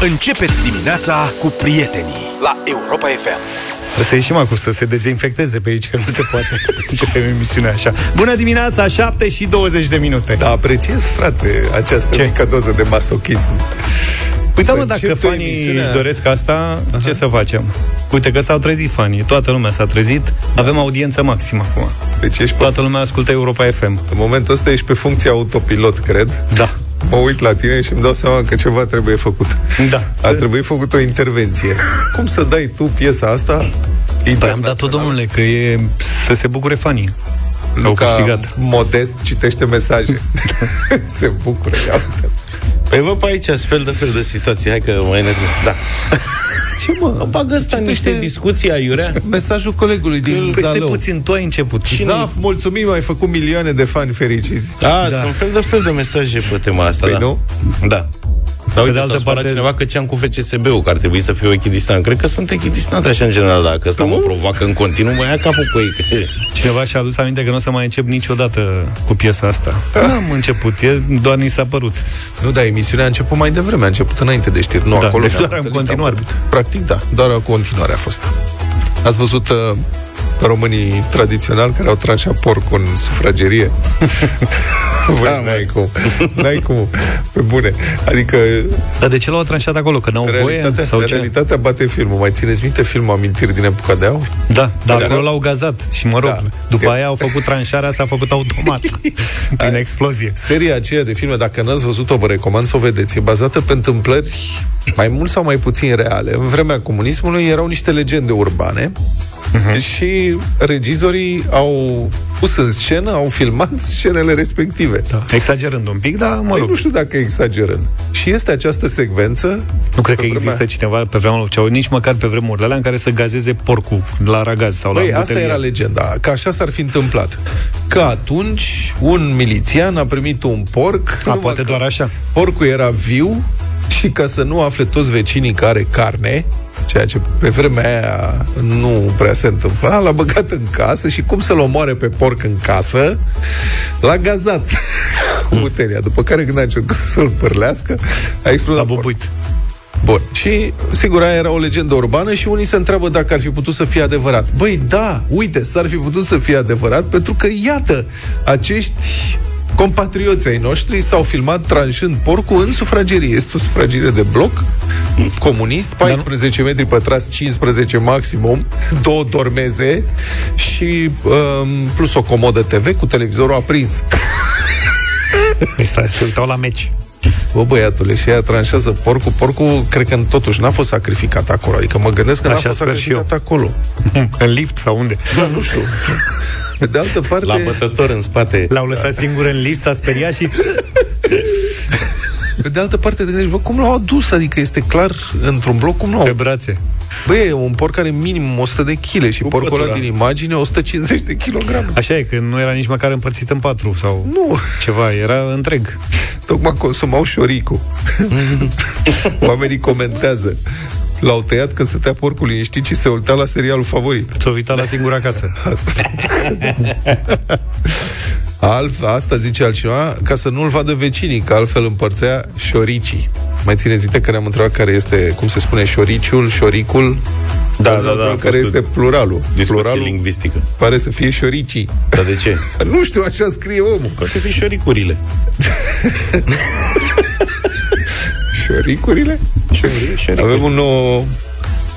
Începeți dimineața cu prietenii la Europa FM. Trebuie să ieșim acum să se dezinfecteze pe aici, că nu se poate începe emisiunea așa. Bună dimineața, 7 și 20 de minute. Da, apreciez, frate, această Ce? mică doză de masochism. Păi da, Să mă, dacă începe fanii emisiunea- își doresc asta, ce să facem? Uite că s-au trezit fanii, toată lumea s-a trezit, avem audiență maximă acum. Deci ești pe, Toată lumea ascultă Europa FM. în momentul ăsta ești pe funcție autopilot, cred. Da. Mă uit la tine și îmi dau seama că ceva trebuie făcut. Da. A trebuit făcut o intervenție. Cum să dai tu piesa asta? Păi am dat-o, domnule, că e să se bucure fanii. Au Luca câștigat. modest citește mesaje. Se bucură, ia uite. Păi vă pe aici, spel de fel de situații. Hai că mai enervez. Da. Ce mă? Bagă ăsta niște discuții aiurea. Mesajul colegului din Păi stai Zalău. puțin, tu ai început. Zaf, mulțumim, ai făcut milioane de fani fericiți. Da, da, sunt fel de fel de mesaje pe tema asta, Păi da. nu? Da. Dar uite, de de altă altă parte... parte- cineva că ce am cu FCSB-ul, că ar trebui să fiu echidistant. Cred că sunt echidistant așa în general, dacă ăsta mă provoacă în continuu, mă ia capul cu ei. Cineva și-a adus aminte că nu o să mai încep niciodată cu piesa asta. N-am început, e, doar ni s-a părut. Nu, da, emisiunea a început mai devreme, a început înainte de știri. Nu, Da, acolo deci ne-am doar în întâlnit, am continuare. vorbit. Practic, da, doar în continuare a fost. Ați văzut uh, românii tradiționali care au tranșat porcul în sufragerie? Băi, Da, n-ai cum. N-ai cum. Pe bune. Adică, Dar de ce l-au tranșat acolo? Că n-au voie? realitatea, Sau ce? realitatea bate filmul. Mai țineți minte filmul Amintiri din epoca de aur? Da, dar Da, acolo da. l-au gazat și mă rog, Da. după Că- aia au făcut tranșarea, s-a făcut automat, prin explozie. Seria aceea de filme, dacă n-ați văzut-o, vă recomand să o vedeți. E bazată pe întâmplări mai mult sau mai puțin reale. În vremea comunismului erau niște legende urbane Mhm. și regizorii au pus în scenă, au filmat scenele respective. Da. Exagerând un pic, dar mă Păi rog. nu știu dacă exagerând. Și este această secvență Nu cred că pe există vremea- cineva pe vremea lui Ceau, nici măcar pe vremurile alea în care să gazeze porcul la ragaz sau Băi, la asta butelie. era legenda, că așa s-ar fi întâmplat. Că atunci un milițian a primit un porc. A, numai poate că doar așa. Porcul era viu și ca să nu afle toți vecinii că are carne, ceea ce pe vremea aia nu prea se întâmpla, l-a băgat în casă și cum să-l omoare pe porc în casă, l-a gazat cu butelia. După care când a încercat să-l părlească, a La explodat porcul. bubuit. Bun. Și, sigur, aia era o legendă urbană și unii se întreabă dacă ar fi putut să fie adevărat. Băi, da, uite, s-ar fi putut să fie adevărat pentru că, iată, acești compatrioții ai noștri s-au filmat tranșând porcul în sufragerie. Este o sufragerie de bloc comunist, 14 metri pătrați, 15 maximum, două dormeze și um, plus o comodă TV cu televizorul aprins. Păi stai, se uitau la meci. Bă, băiatule, și ea tranșează porcul. Porcul, cred că totuși n-a fost sacrificat acolo. Adică mă gândesc că n-a Așa fost sper și sacrificat acolo. în lift sau unde? Da, nu știu. Pe de altă parte... La bătător în spate. L-au lăsat singur în lift, s-a speriat și... Pe de altă parte, te gândești, bă, cum l-au adus? Adică este clar, într-un bloc, cum Pe l-au... brațe. Bă, e un porc care minim 100 de kg și Cu porcul ăla pătura. din imagine 150 de kilograme. Așa e, că nu era nici măcar împărțit în patru sau Nu, ceva, era întreg. tocmai consumau șoricul. Oamenii comentează. L-au tăiat când stătea porcul liniștit și se ultea la serialul favorit. S-a uitat la singura casă. Alf, asta zice altcineva, ca să nu-l vadă vecinii, că altfel împărțea șoricii. Mai țineți minte că ne-am întrebat care este, cum se spune, șoriciul, șoricul? Da, da, da, a fost Care o este pluralul. Discuție Pluralul lingvistică. pare să fie șoricii. Dar de ce? Nu știu, așa scrie omul. Poate fi șoricurile. Șoricurile? Avem un nou,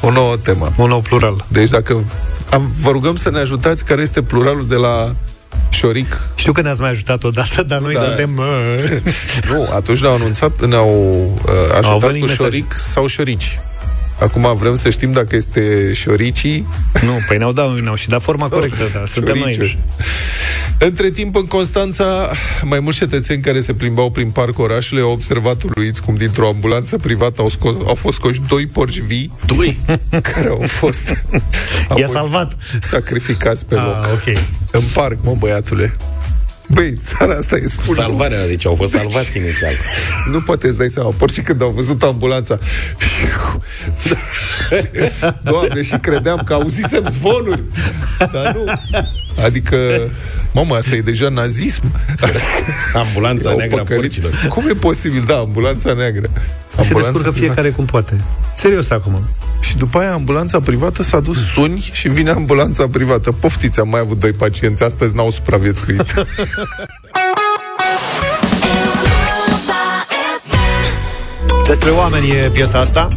o nouă temă. Un nou plural. Deci dacă am, vă rugăm să ne ajutați care este pluralul de la șoric. Știu că ne-ați mai ajutat odată, dar noi Da. suntem... Uh, Nu, atunci ne-au anunțat, ne-au uh, ajutat venit cu mesaje. șoric sau șorici. Acum vrem să știm dacă este șoricii nu, păi ne-au dat, ne-au și dat forma sau corectă, da, suntem noi. Șoriciuri. Între timp, în Constanța, mai mulți cetățeni care se plimbau prin parcul orașului au observat uluiți cum dintr-o ambulanță privată au, scos, au fost scoși doi porci vii Doi. care au fost I-a apoi salvat. sacrificați pe loc. Ah, ok. În parc, mă, băiatule. Băi, țara asta e spune. Salvarea, deci au fost salvați inițial. Nu poate îți dai seama. Porcii când au văzut ambulanța Doamne, și credeam că auzisem zvonuri Dar nu Adică, mamă, asta e deja nazism Ambulanța Au neagră a păcălit. porcilor. Cum e posibil, da, ambulanța neagră Se descurcă privată. fiecare cum poate. Serios acum. Și după aia ambulanța privată s-a dus suni și vine ambulanța privată. Poftiți, am mai avut doi pacienți, astăzi n-au supraviețuit. Despre oameni e piesa asta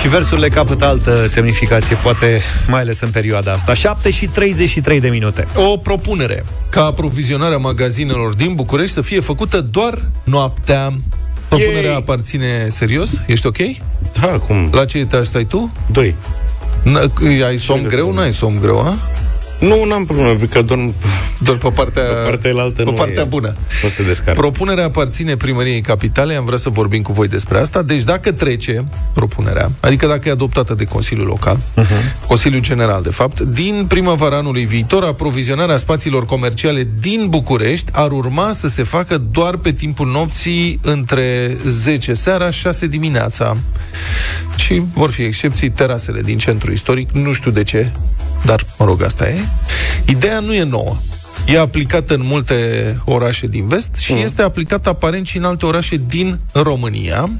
și versurile capătă altă semnificație, poate mai ales în perioada asta. 7 și 33 de minute. o propunere ca aprovizionarea magazinelor din București să fie făcută doar noaptea. Propunerea Yay! aparține serios? Ești ok? Da, cum? La ce etaj stai tu? Doi. N- ai somn greu? N-ai somn greu, a? Nu, n-am probleme, pentru că dorm Doar pe partea, pe partea elaltă pe nu partea e, bună. Nu se descarcă. Propunerea aparține primăriei capitale, am vrea să vorbim cu voi despre asta. Deci dacă trece propunerea, adică dacă e adoptată de Consiliul Local, uh-huh. Consiliul General, de fapt, din primăvara anului viitor, aprovizionarea spațiilor comerciale din București ar urma să se facă doar pe timpul nopții între 10 seara, 6 dimineața. Și vor fi excepții terasele din centru istoric, nu știu de ce, dar, mă rog, asta e. Ideea nu e nouă. E aplicată în multe orașe din vest și mm. este aplicată aparent și în alte orașe din România.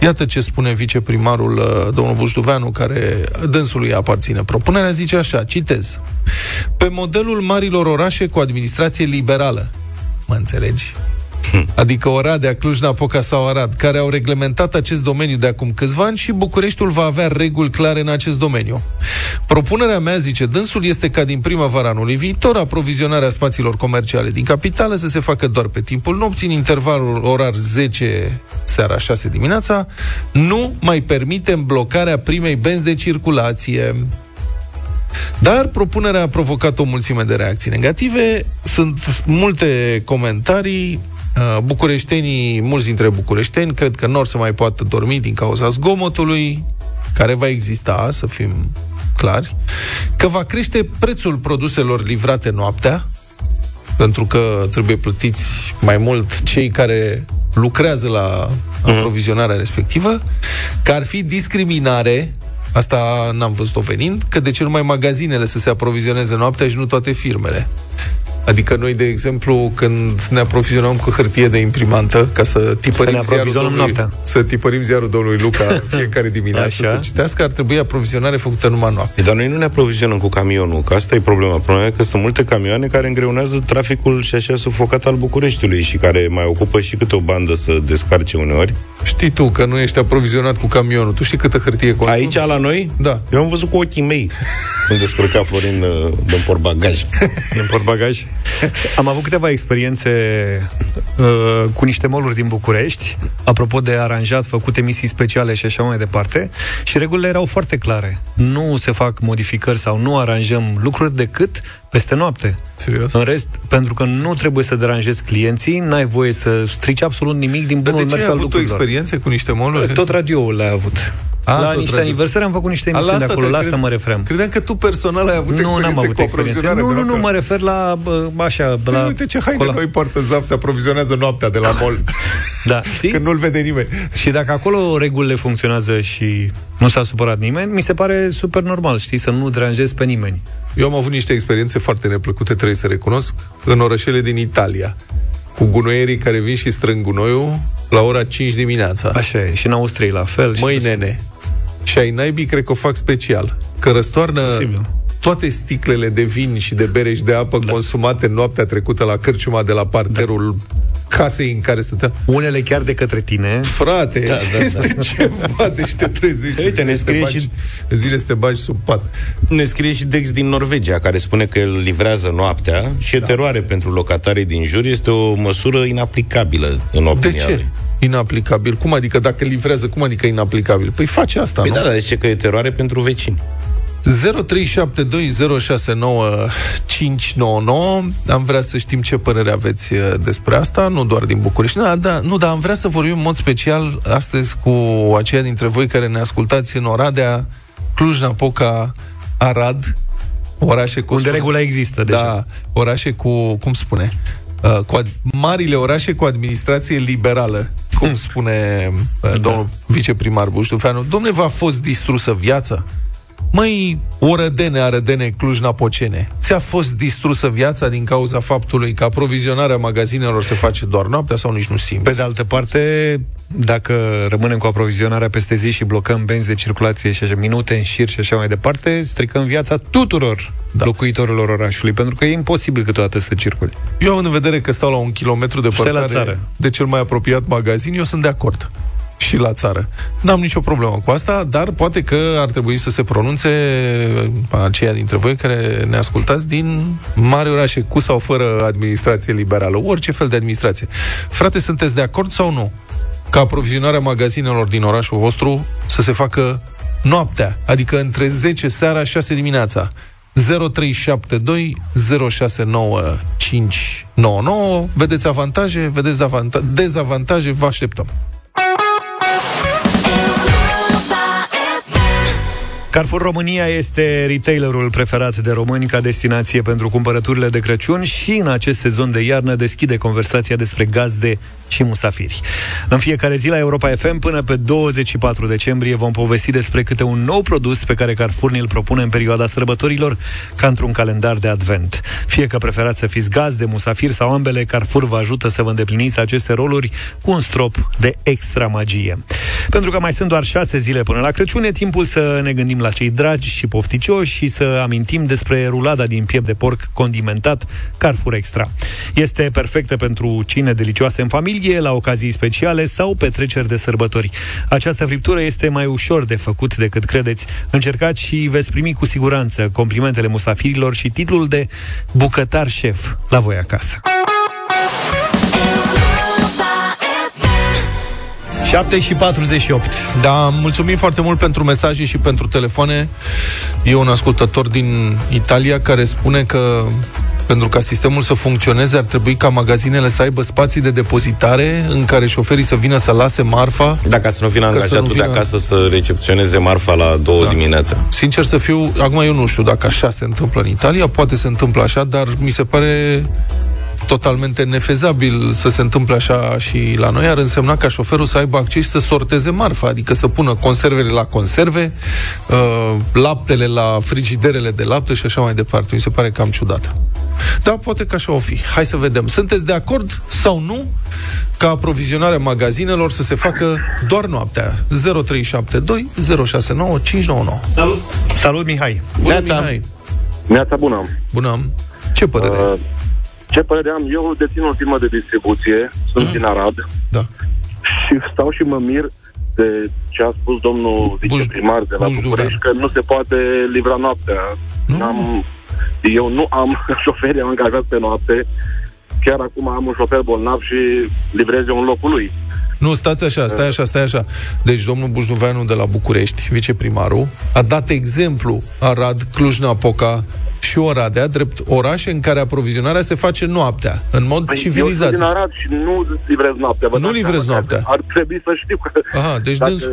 Iată ce spune viceprimarul uh, domnul Bușduveanu, care dânsului aparține propunerea, zice așa, citez. Pe modelul marilor orașe cu administrație liberală, mă înțelegi? adică Oradea, Cluj-Napoca sau Arad, care au reglementat acest domeniu de acum câțiva ani și Bucureștiul va avea reguli clare în acest domeniu. Propunerea mea, zice dânsul, este ca din primăvara anului viitor aprovizionarea spațiilor comerciale din capitală să se facă doar pe timpul nopții, în intervalul orar 10 seara 6 dimineața, nu mai permitem blocarea primei benzi de circulație. Dar propunerea a provocat o mulțime de reacții negative. Sunt multe comentarii. Uh, Bucureștenii, mulți dintre bucureșteni, cred că nu or să mai poată dormi din cauza zgomotului, care va exista, să fim clari, că va crește prețul produselor livrate noaptea, pentru că trebuie plătiți mai mult cei care lucrează la aprovizionarea respectivă, că ar fi discriminare Asta n-am văzut-o venind, că de ce numai magazinele să se aprovizioneze noaptea și nu toate firmele. Adică noi, de exemplu, când ne aprovizionăm cu hârtie de imprimantă, ca să tipărim, ne ziarul aprovizionăm domnului, noaptea. să tipărim ziarul domnului Luca fiecare dimineață, Așa. să citească, ar trebui aprovizionare făcută numai noaptea. E, Dar noi nu ne aprovizionăm cu camionul, că asta e problema. Problema e că sunt multe camioane care îngreunează traficul și așa sufocat al Bucureștiului și care mai ocupă și câte o bandă să descarce uneori. Știi tu că nu ești aprovizionat cu camionul. Tu știi câtă hărtie consumi? Aici, la noi? Da. Eu am văzut cu ochii mei când descurca Florin uh, din portbagaj. Din portbagaj. Am avut câteva experiențe uh, cu niște moluri din București, apropo de aranjat, făcut emisii speciale și așa mai departe, și regulile erau foarte clare. Nu se fac modificări sau nu aranjăm lucruri decât peste noapte. Serios? În rest, pentru că nu trebuie să deranjezi clienții, n-ai voie să strici absolut nimic din Dar bunul de ce mers ai al avut o lucrurilor. experiențe cu niște moluri? Tot radioul le-a avut. A, la tot niște radio. aniversări am făcut niște A, emisiuni de acolo, te la asta cred- mă referam. Credeam că tu personal ai avut Nu, experiențe n-am avut cu experiențe. aprovizionarea Nu, de nu, nu, noaptea. mă refer la, bă, așa, Păi la... uite ce haine acolo. noi poartă Zaf, se aprovizionează noaptea de la mall, Da, știi? când nu-l vede nimeni. Și dacă acolo regulile funcționează și nu s-a supărat nimeni, mi se pare super normal, știi, să nu deranjezi pe nimeni. Eu am avut niște experiențe foarte neplăcute, trebuie să recunosc, în orășele din Italia, cu gunoierii care vin și strâng gunoiul la ora 5 dimineața. Așa e, și în Austria la fel. Măi, și nene. Și ai naibii, cred că o fac special. Că răstoarnă Posibil. toate sticlele de vin și de bere și de apă da. consumate noaptea trecută la cârciuma de la parterul casei în care stătea. Unele chiar de către tine. Frate, da, da, este da. ceva, deci te trezești. Uite, ne zile să te scrie bagi- și- Zile să te bagi sub pat. Ne scrie și Dex din Norvegia, care spune că el livrează noaptea și e teroare pentru locatarii din jur. Este o măsură inaplicabilă în De opinia ce? lui. Inaplicabil. Cum adică dacă livrează, cum adică inaplicabil? Păi face asta, Păi nu? da, dar zice că e teroare pentru vecini. 0372069599 Am vrea să știm ce părere aveți uh, despre asta, nu doar din București. Da, da, nu, dar am vrea să vorbim în mod special astăzi cu aceia dintre voi care ne ascultați în Oradea, Cluj-Napoca, Arad, orașe cu... Unde regula există deja. Da, orașe cu, cum spune, uh, cu ad- marile orașe cu administrație liberală, cum spune uh, domnul viceprimar Buștufeanu. Domnule, v-a fost distrusă viața? Măi, orădene, arădene, Cluj-Napocene, ți-a fost distrusă viața din cauza faptului că aprovizionarea magazinelor se face doar noaptea sau nici nu simți? Pe de altă parte, dacă rămânem cu aprovizionarea peste zi și blocăm benzi de circulație și așa, minute în șir și așa mai departe, stricăm viața tuturor da. locuitorilor orașului, pentru că e imposibil câteodată să circuli. Eu, având în vedere că stau la un kilometru de părtare de cel mai apropiat magazin, eu sunt de acord și la țară. N-am nicio problemă cu asta, dar poate că ar trebui să se pronunțe aceia dintre voi care ne ascultați din mari orașe, cu sau fără administrație liberală, orice fel de administrație. Frate, sunteți de acord sau nu? Ca aprovizionarea magazinelor din orașul vostru să se facă noaptea, adică între 10 seara, 6 dimineața. 0372 069599. Vedeți avantaje, vedeți dezavantaje, vă așteptăm. Carrefour România este retailerul preferat de români ca destinație pentru cumpărăturile de Crăciun și în acest sezon de iarnă deschide conversația despre gazde și musafiri. În fiecare zi la Europa FM până pe 24 decembrie vom povesti despre câte un nou produs pe care Carrefour îl propune în perioada sărbătorilor ca într-un calendar de advent. Fie că preferați să fiți gazde, musafiri sau ambele, Carrefour vă ajută să vă îndepliniți aceste roluri cu un strop de extra magie. Pentru că mai sunt doar șase zile până la Crăciun, e timpul să ne gândim la cei dragi și pofticioși și să amintim despre rulada din piept de porc condimentat Carrefour Extra. Este perfectă pentru cine delicioase în familie, la ocazii speciale sau petreceri de sărbători. Această friptură este mai ușor de făcut decât credeți. Încercați și veți primi cu siguranță complimentele musafirilor și titlul de bucătar șef la voi acasă. 7 și 48. Da, mulțumim foarte mult pentru mesaje și pentru telefoane. E un ascultător din Italia care spune că pentru ca sistemul să funcționeze, ar trebui ca magazinele să aibă spații de depozitare în care șoferii să vină să lase marfa. Dacă să nu vină angajatul vină... de acasă să recepționeze marfa la două da. dimineața. Sincer să fiu, acum eu nu știu dacă așa se întâmplă în Italia, poate se întâmplă așa, dar mi se pare totalmente nefezabil să se întâmple așa și la noi, ar însemna ca șoferul să aibă acces să sorteze marfa, adică să pună conservele la conserve, uh, laptele la frigiderele de lapte și așa mai departe. Mi se pare cam ciudat. Da, poate că așa o fi. Hai să vedem. Sunteți de acord sau nu ca aprovizionarea magazinelor să se facă doar noaptea? 0372 069 599. Salut! Salut, Mihai! Bună, Neața. Mihai! Neața bună! Bună! Ce părere uh, ce părere am? Eu dețin o firmă de distribuție, sunt mm. din Arad. Da. Și stau și mă mir de ce a spus domnul viceprimar de la Buș București, că nu se poate livra noaptea. Nu. Am, eu nu am șoferi angajat pe noapte. Chiar acum am un șofer bolnav și livrez un locul lui. Nu, stați așa, stai așa, stai așa. Deci domnul Bușnuveanu de la București, viceprimarul, a dat exemplu Arad, Cluj-Napoca, și Oradea, drept orașe în care aprovizionarea se face noaptea, în mod păi civilizat. Eu sunt din Arad și nu livrez noaptea. nu livrez noaptea. Ar trebui să știu că... Aha, deci, dacă... dâns...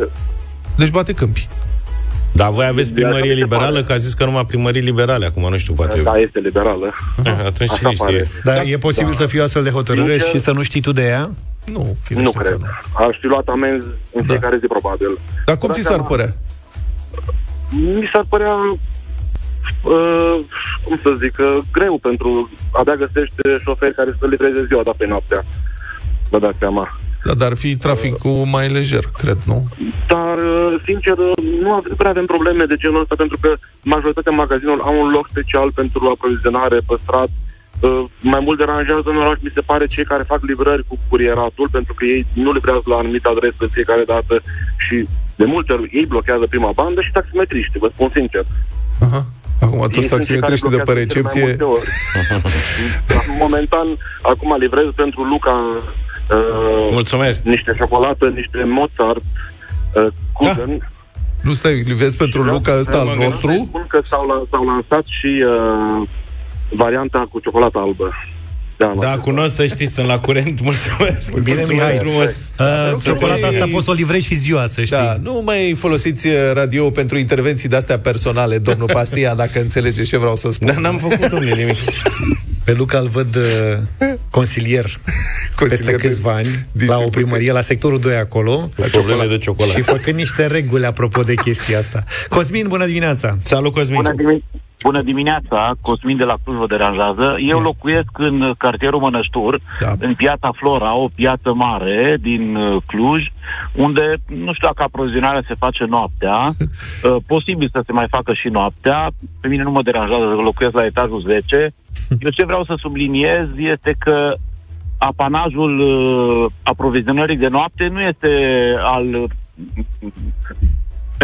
deci bate câmpi. Da, voi aveți primărie liberală, că a zis că numai primării liberale, acum nu știu, poate... Da, este liberală. Atunci cine știe? Dar da, e posibil da. să fie astfel de hotărâre și să nu știi tu de ea? Nu, Nu cred. Nu. Aș fi luat amenzi în da. fiecare zi, probabil. Dar cum ți s-ar părea? Mi s-ar părea uh, cum să zic, uh, greu pentru abia găsește șoferi care să livreze ziua, dar pe noaptea. Vă dați seama. Da, dar ar fi traficul uh, mai lejer, cred, nu? Dar, uh, sincer, uh, nu prea avem probleme de genul ăsta, pentru că majoritatea magazinelor au un loc special pentru aprovizionare păstrat. Uh, mai mult deranjează în oraș, mi se pare, cei care fac livrări cu curieratul, pentru că ei nu livrează la anumită adresă fiecare dată și de multe ori ei blochează prima bandă și taximetriști, vă spun sincer. Aha. Acum toți taximetriști de pe recepție... Momentan, acum livrez pentru Luca uh, Mulțumesc. niște ciocolată, niște Mozart, uh, Kuden. Da. Nu stai, livrez pentru Luca ăsta al nostru? Spun că s-au, s-au lansat și uh, varianta cu ciocolată albă. Da, da cunosc, să știți, sunt la curent. Mulțumesc. Bine, Mulțumesc Mihai. frumos. Uh, ciocolata asta poți să o livrezi și ziua, să știi. Da, nu mai folosiți uh, radio pentru intervenții de-astea personale, domnul Pastia, dacă înțelegeți ce vreau să spun. Da, n-am făcut, domnule, nimic. Pe Luca îl văd uh, consilier, Consilier peste câțiva ani la o distribuție. primărie, la sectorul 2 acolo. Cu probleme de ciocolată. Și făcând niște reguli apropo de chestia asta. Cosmin, bună dimineața! Salut, Cosmin! Bună, dimine- Bună dimineața, Cosmin de la Cluj vă deranjează. Eu Ia. locuiesc în cartierul Mănăștur, Da. în piața Flora, o piață mare din uh, Cluj, unde nu știu dacă aprovizionarea se face noaptea, uh, posibil să se mai facă și noaptea. Pe mine nu mă deranjează, că locuiesc la etajul 10. Eu ce vreau să subliniez este că apanajul uh, aprovizionării de noapte nu este al uh,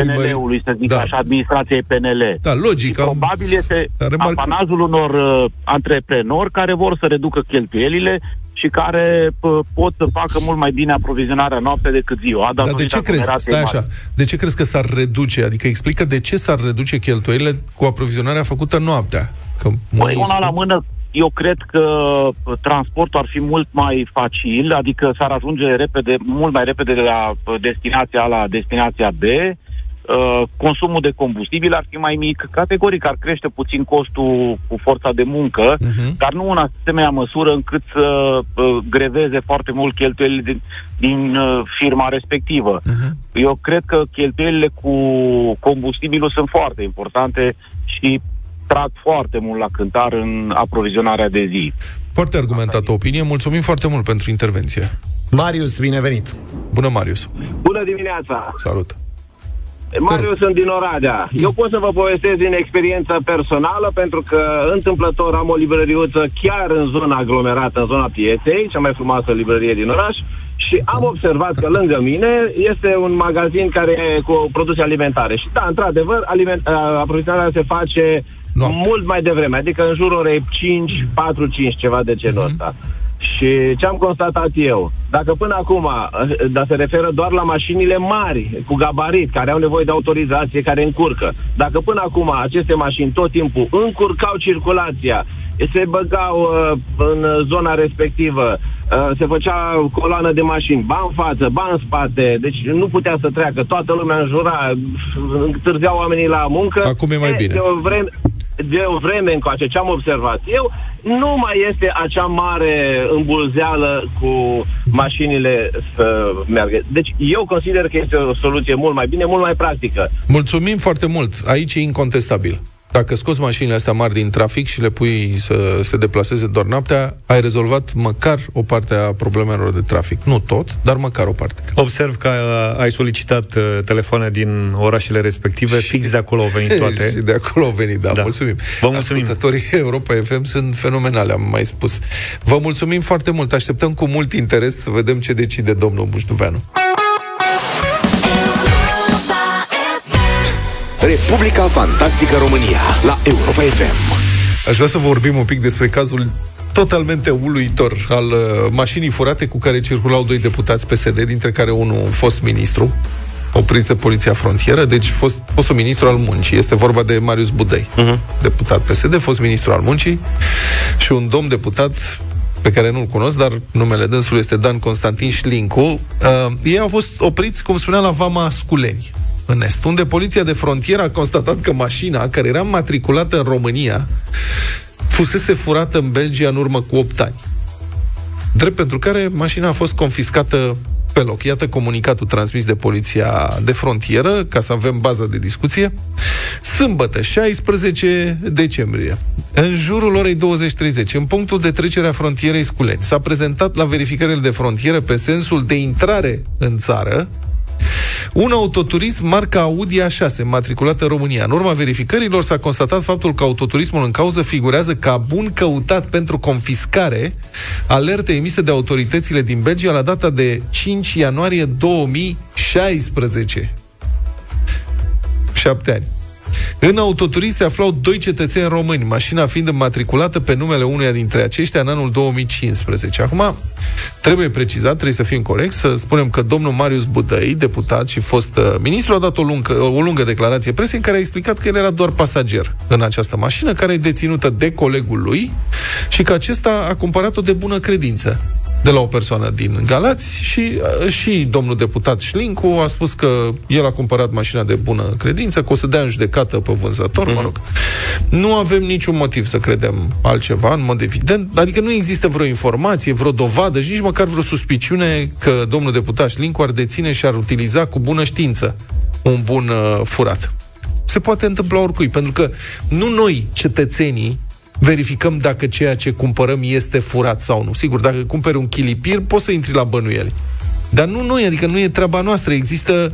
PNL-ului, să zic Da. da. așa, administrației PNL. Da, logic. Și am- probabil este remarc- apanajul unor uh, antreprenori care vor să reducă cheltuielile și care p- pot să facă mult mai bine aprovizionarea noaptea decât ziua. Dar de ce crezi? Stai așa. De ce crezi că s-ar reduce? Adică explică de ce s-ar reduce cheltuielile cu aprovizionarea făcută noaptea? Că Păi, mai una la mână, eu cred că uh, transportul ar fi mult mai facil, adică s-ar ajunge repede, mult mai repede de la uh, destinația A la destinația B, Uh, consumul de combustibil ar fi mai mic, categoric ar crește puțin costul cu forța de muncă, Mhm. dar nu în asemenea măsură încât să uh, greveze foarte mult cheltuielile din, din uh, firma respectivă. Mhm. Eu cred că cheltuielile cu combustibilul sunt foarte importante și trag foarte mult la cântar în aprovizionarea de zi. Foarte argumentată opinie. Mulțumim foarte mult pentru intervenție. Marius, binevenit! Bună, Marius. Bună dimineața! Salut. Marius sunt din Oradea. Eu pot să vă povestesc din experiență personală pentru că întâmplător am o librăriuță chiar în zona aglomerată, în zona pieței, cea mai frumoasă librărie din oraș și am observat că lângă mine este un magazin care e cu produse alimentare. Și da, într-adevăr, aliment, a, aprovizionarea se face Noapte. mult mai devreme, adică în jurul orei 5, 4, 5, ceva de genul ăsta. Și ce am constatat eu? Dacă până acum, dar se referă doar la mașinile mari, cu gabarit, care au nevoie de autorizație, care încurcă. Dacă până acum aceste mașini tot timpul încurcau circulația, se băgau uh, în zona respectivă, uh, se făcea coloană de mașini, ba în față, ba în spate, deci nu putea să treacă, toată lumea înjura, întârzeau oamenii la muncă. Acum e mai bine. De o vreme, de o vreme încoace, ce am observat eu, nu mai este acea mare îmbulzeală cu mașinile să meargă. Deci eu consider că este o soluție mult mai bine, mult mai practică. Mulțumim foarte mult. Aici e incontestabil. Dacă scoți mașinile astea mari din trafic și le pui să se deplaseze doar noaptea, ai rezolvat măcar o parte a problemelor de trafic. Nu tot, dar măcar o parte. Observ că uh, ai solicitat uh, telefoane din orașele respective, fix de acolo au venit Și toate. de acolo au venit, da, Da. mulțumim. Vă mulțumim. Ascultătorii Europa FM sunt fenomenale, am mai spus. Vă mulțumim foarte mult, așteptăm cu mult interes să vedem ce decide domnul Bușnuveanu. Republica Fantastică România la Europa FM. Aș vrea să vorbim un pic despre cazul totalmente uluitor al uh, mașinii furate cu care circulau doi deputați PSD, dintre care unul fost ministru, oprit de Poliția Frontieră, deci fost, fostul ministru al muncii. Este vorba de Marius Budăi, uh-huh. deputat PSD, fost ministru al muncii și un domn deputat pe care nu-l cunosc, dar numele dânsul este Dan Constantin Șlincu. Uh, ei au fost opriți, cum spunea, la Vama Sculeni, în Est, unde poliția de frontieră a constatat că mașina, care era matriculată în România, fusese furată în Belgia în urmă cu 8 ani. Drept pentru care mașina a fost confiscată pe loc. Iată comunicatul transmis de poliția de frontieră, ca să avem bază de discuție. Sâmbătă, 16 decembrie, în jurul orei 20.30, în punctul de trecere a frontierei Sculeni, s-a prezentat la verificările de frontieră pe sensul de intrare în țară un autoturism marca Audi A6, matriculat în România. În urma verificărilor s-a constatat faptul că autoturismul în cauză figurează ca bun căutat pentru confiscare, alerte emise de autoritățile din Belgia la data de 5 ianuarie 2016. Șapte ani. În autoturism se aflau doi cetățeni români, mașina fiind înmatriculată pe numele unuia dintre aceștia în anul 2015. Acum, trebuie precizat, trebuie să fim corect, să spunem că domnul Marius Budăi, deputat și fost uh, ministru, a dat o lungă, o lungă declarație presei în care a explicat că el era doar pasager în această mașină, care e deținută de colegul lui și că acesta a cumpărat-o de bună credință. De la o persoană din Galați și, uh, și domnul deputat Șlincu a spus că el a cumpărat mașina de bună credință, că o să dea în judecată pe vânzător, mm-hmm. mă rog. Nu avem niciun motiv să credem altceva, în mod evident, adică nu există vreo informație, vreo dovadă și nici măcar vreo suspiciune că domnul deputat Șlincu ar deține și ar utiliza cu bună știință un bun uh, furat. Se poate întâmpla oricui, pentru că nu noi, cetățenii, verificăm dacă ceea ce cumpărăm este furat sau nu. Sigur, dacă cumperi un chilipir, poți să intri la bănuieli. Dar nu noi, adică nu e treaba noastră. Există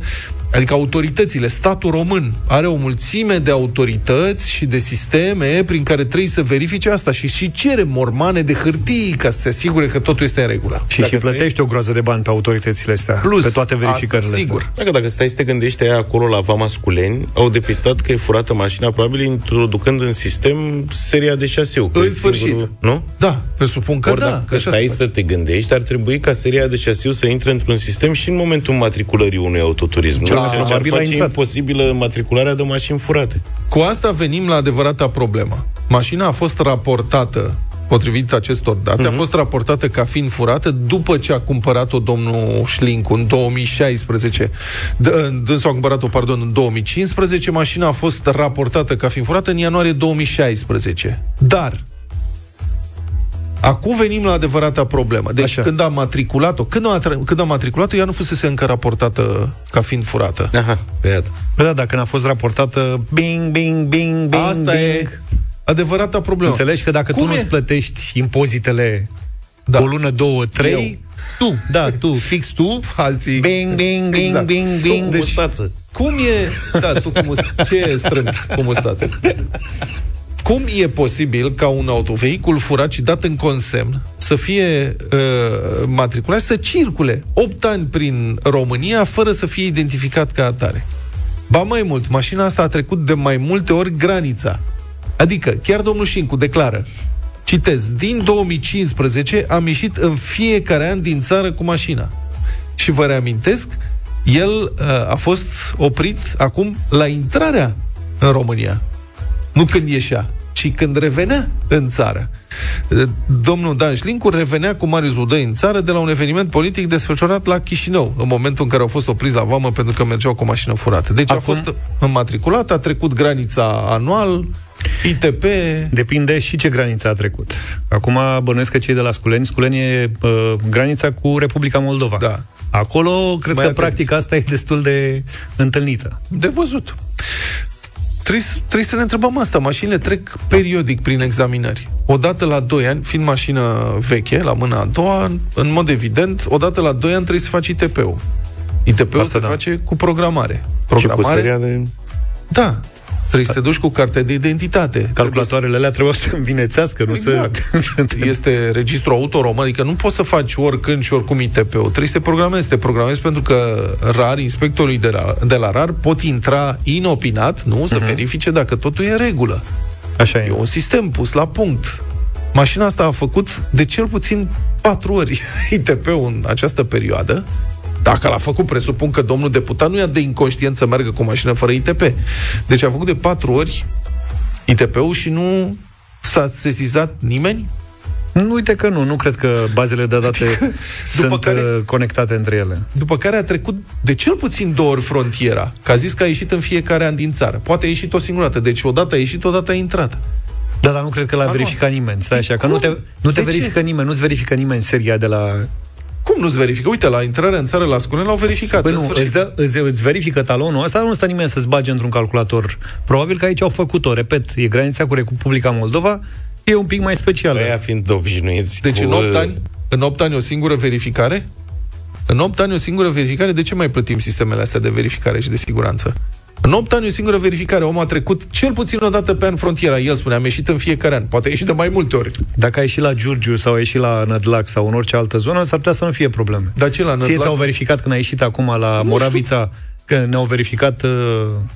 Adică autoritățile, statul român are o mulțime de autorități și de sisteme prin care trebuie să verifice asta și și cere mormane de hârtii ca să se asigure că totul este în regulă. Și și plătește o groază de bani pe autoritățile astea, Plus, pe toate verificările asta, sigur. astea. Dacă, dacă stai să te gândești, aia acolo la Vama Sculeni au depistat că e furată mașina, probabil introducând în sistem seria de șasiu. că În e sfârșit. singurul- Nu? Da, presupun că Ori da. dacă că așa stai se să te gândești, ar trebui ca seria de șasiu să intre într-un sistem și în momentul matriculării unui autoturism. Nu? Cel mai Ceea ce ar probabil a face intrat. imposibilă matricularea de mașini furate. Cu asta venim la adevărata problemă. Mașina a fost raportată potrivit acestor date, uh-huh. a fost raportată ca fiind furată după ce a cumpărat-o domnul Șlincu în 2016. D- Dânsul a cumpărat-o, pardon, în 2015. Mașina a fost raportată ca fiind furată în ianuarie 2016. Dar, Acum venim la adevărata problemă. Deci Așa. când am matriculat-o, când am, atra- când am matriculat-o, ea nu fusese încă raportată ca fiind furată. Aha, pe iată. Bă, da, dacă n-a fost raportată bing, bing, bing, bing, Asta bing. e adevărata problemă. Înțelegi că dacă Cum tu e? nu-ți plătești impozitele Da. o lună, două, trei, Eu. tu, da, tu, fix tu, Alții... bing, bing, bing, Exact. bing, bing. Deci, Mustață. Cum e... Da, tu cu must- Ce e strâmbi cu mustață? Cum e posibil ca un autovehicul furat și dat în consemn să fie uh, matriculat și să circule 8 ani prin România fără să fie identificat ca atare? Ba mai mult, mașina asta a trecut de mai multe ori granița. Adică, chiar domnul Șincu declară, citez, din 2015 am ieșit în fiecare an din țară cu mașina. Și vă reamintesc, el uh, a fost oprit acum la intrarea în România. Nu când ieșea, ci când revenea în țară. Uh, Domnul Dan Șlincu revenea cu Marius Budăi în țară de la un eveniment politic desfășurat la Chișinău, în momentul în care au fost opriți la vamă pentru că mergeau cu o mașină furată. Deci Acum- a fost înmatriculat, a trecut granița anual, ITP... Depinde și ce graniță a trecut. Acum bănuiesc că cei de la Sculeni, Sculeni e uh, granița cu Republica Moldova. Da. Acolo, cred Mai că atenți. practica asta e destul de întâlnită. De văzut. Trebuie, trebuie să ne întrebăm asta. Mașinile trec periodic prin examinări. Odată la 2 ani, fiind mașină veche, la mâna a doua, în mod evident, odată la 2 ani trebuie să faci ITP-ul. ITP-ul Asta se da. face cu programare. Și cu Programare? seria de... Da. Trebuie să te duci cu carte de identitate. Calculatoarele alea trebuiau să învinețească, nu Exact. să... Este registru auto român, adică nu poți să faci oricând și oricum ITP-ul. Trebuie să te programezi. Te programezi pentru că rar, inspectorii de la, de la RAR pot intra inopinat, nu, să verifice dacă totul e în regulă. Așa e. E un sistem pus la punct. Mașina asta a făcut de cel puțin patru ori ITP-ul în această perioadă. Dacă l-a făcut, presupun că domnul deputat nu e de inconștient să meargă cu o mașină fără ITP. Deci a făcut de patru ori ITP-ul și nu s-a sesizat nimeni? Nu, uite că nu. Nu cred că bazele de date sunt care- uh, conectate între ele. După care a trecut de cel puțin două ori frontiera, că a zis că a ieșit în fiecare an din țară. Poate a ieșit o singură dată, deci odată a ieșit, odată a intrat. Da, dar nu cred că l-a Acum. verificat nimeni. Stai așa, că Cum? nu te, nu te De ce? verifică nimeni, nu-ți verifică nimeni seria de la... Cum nu-ți verifică? Uite, la intrarea în țară la Sculen l-au verificat. Păi în nu, sfârșit. îți, dă, îți, îți verifică talonul ăsta, nu stă nimeni să-ți bage într-un calculator. Probabil că aici au făcut-o, repet, e granița cu Republica Moldova, e un pic mai specială. Aia fiind obișnuiți Deci cu, în 8 uh, ani, în 8 ani o singură verificare? În 8 ani o singură verificare, de ce mai plătim sistemele astea de verificare și de siguranță? În 8 ani o singură verificare, omul a trecut cel puțin o dată pe an frontiera. El spune, am ieșit în fiecare an. Poate a ieșit de mai multe ori. Dacă ai ieșit la Giurgiu sau ai ieșit la Nădlac sau în orice altă zonă, s-ar putea să nu fie probleme. Dar ce la Ție Nădlac? ți-au verificat când ai ieșit acum la Nu Moravița, că ne-au verificat uh,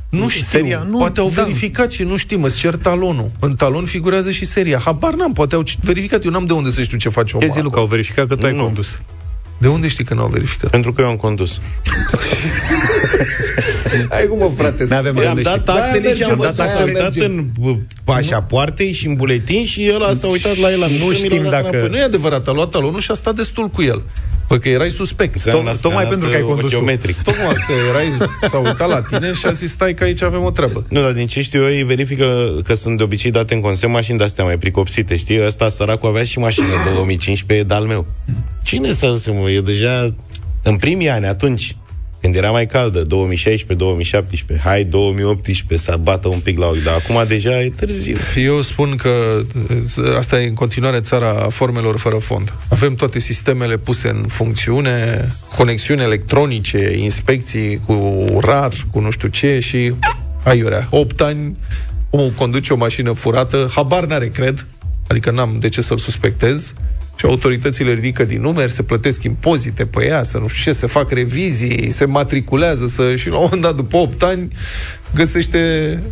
Nu știu, seria? Nu, poate au da. verificat și nu știm, îți cer talonul. În talon figurează și seria. Habar n-am, poate au verificat, eu n-am de unde să știu ce face omul Ce zi, Luca, au verificat că tu ai Nu. condus. De unde știi că nu au verificat? Pentru că eu am condus. Hai cum, mă, frate? N-avem să- de am unde dat știi. actele Aia și am merge, dat aia s-a uitat merge. în uh, pașapoarte și în buletin și ăla s-a uitat la el. am Nu zis că mi l-a știm dat dacă- înapoi. Nu e adevărat, a luat talonul și a stat destul cu el. Bă, că erai suspect. Înseamnă Tom- la tocmai scanat, pentru că ai uh, condus tu. geometric. Tocmai că erai, s-a uitat la tine și a zis, stai că aici avem o treabă. Nu, dar din ce știu eu, ei verifică că sunt de obicei date în consem mașini de-astea mai pricopsite, știi? Ăsta, săracul, avea și mașină 2015, e de-al meu. Cine să se mă, e deja în primii ani, atunci, când era mai caldă, 2016-2017, hai 2018 să bată un pic la ochi, dar acum deja e târziu. Eu spun că uh, asta e în continuare țara formelor fără fond. Avem toate sistemele puse în funcțiune, conexiuni electronice, inspecții cu RAR, cu nu știu ce și aiurea. 8 ani, omul conduce o mașină furată, habar n-are, cred, adică n-am de ce să-l suspectez, și autoritățile ridică din numeri, se plătesc impozite pe ea, să nu știu ce, se fac revizii, se matriculează să, și la un moment dat, după 8 ani, găsește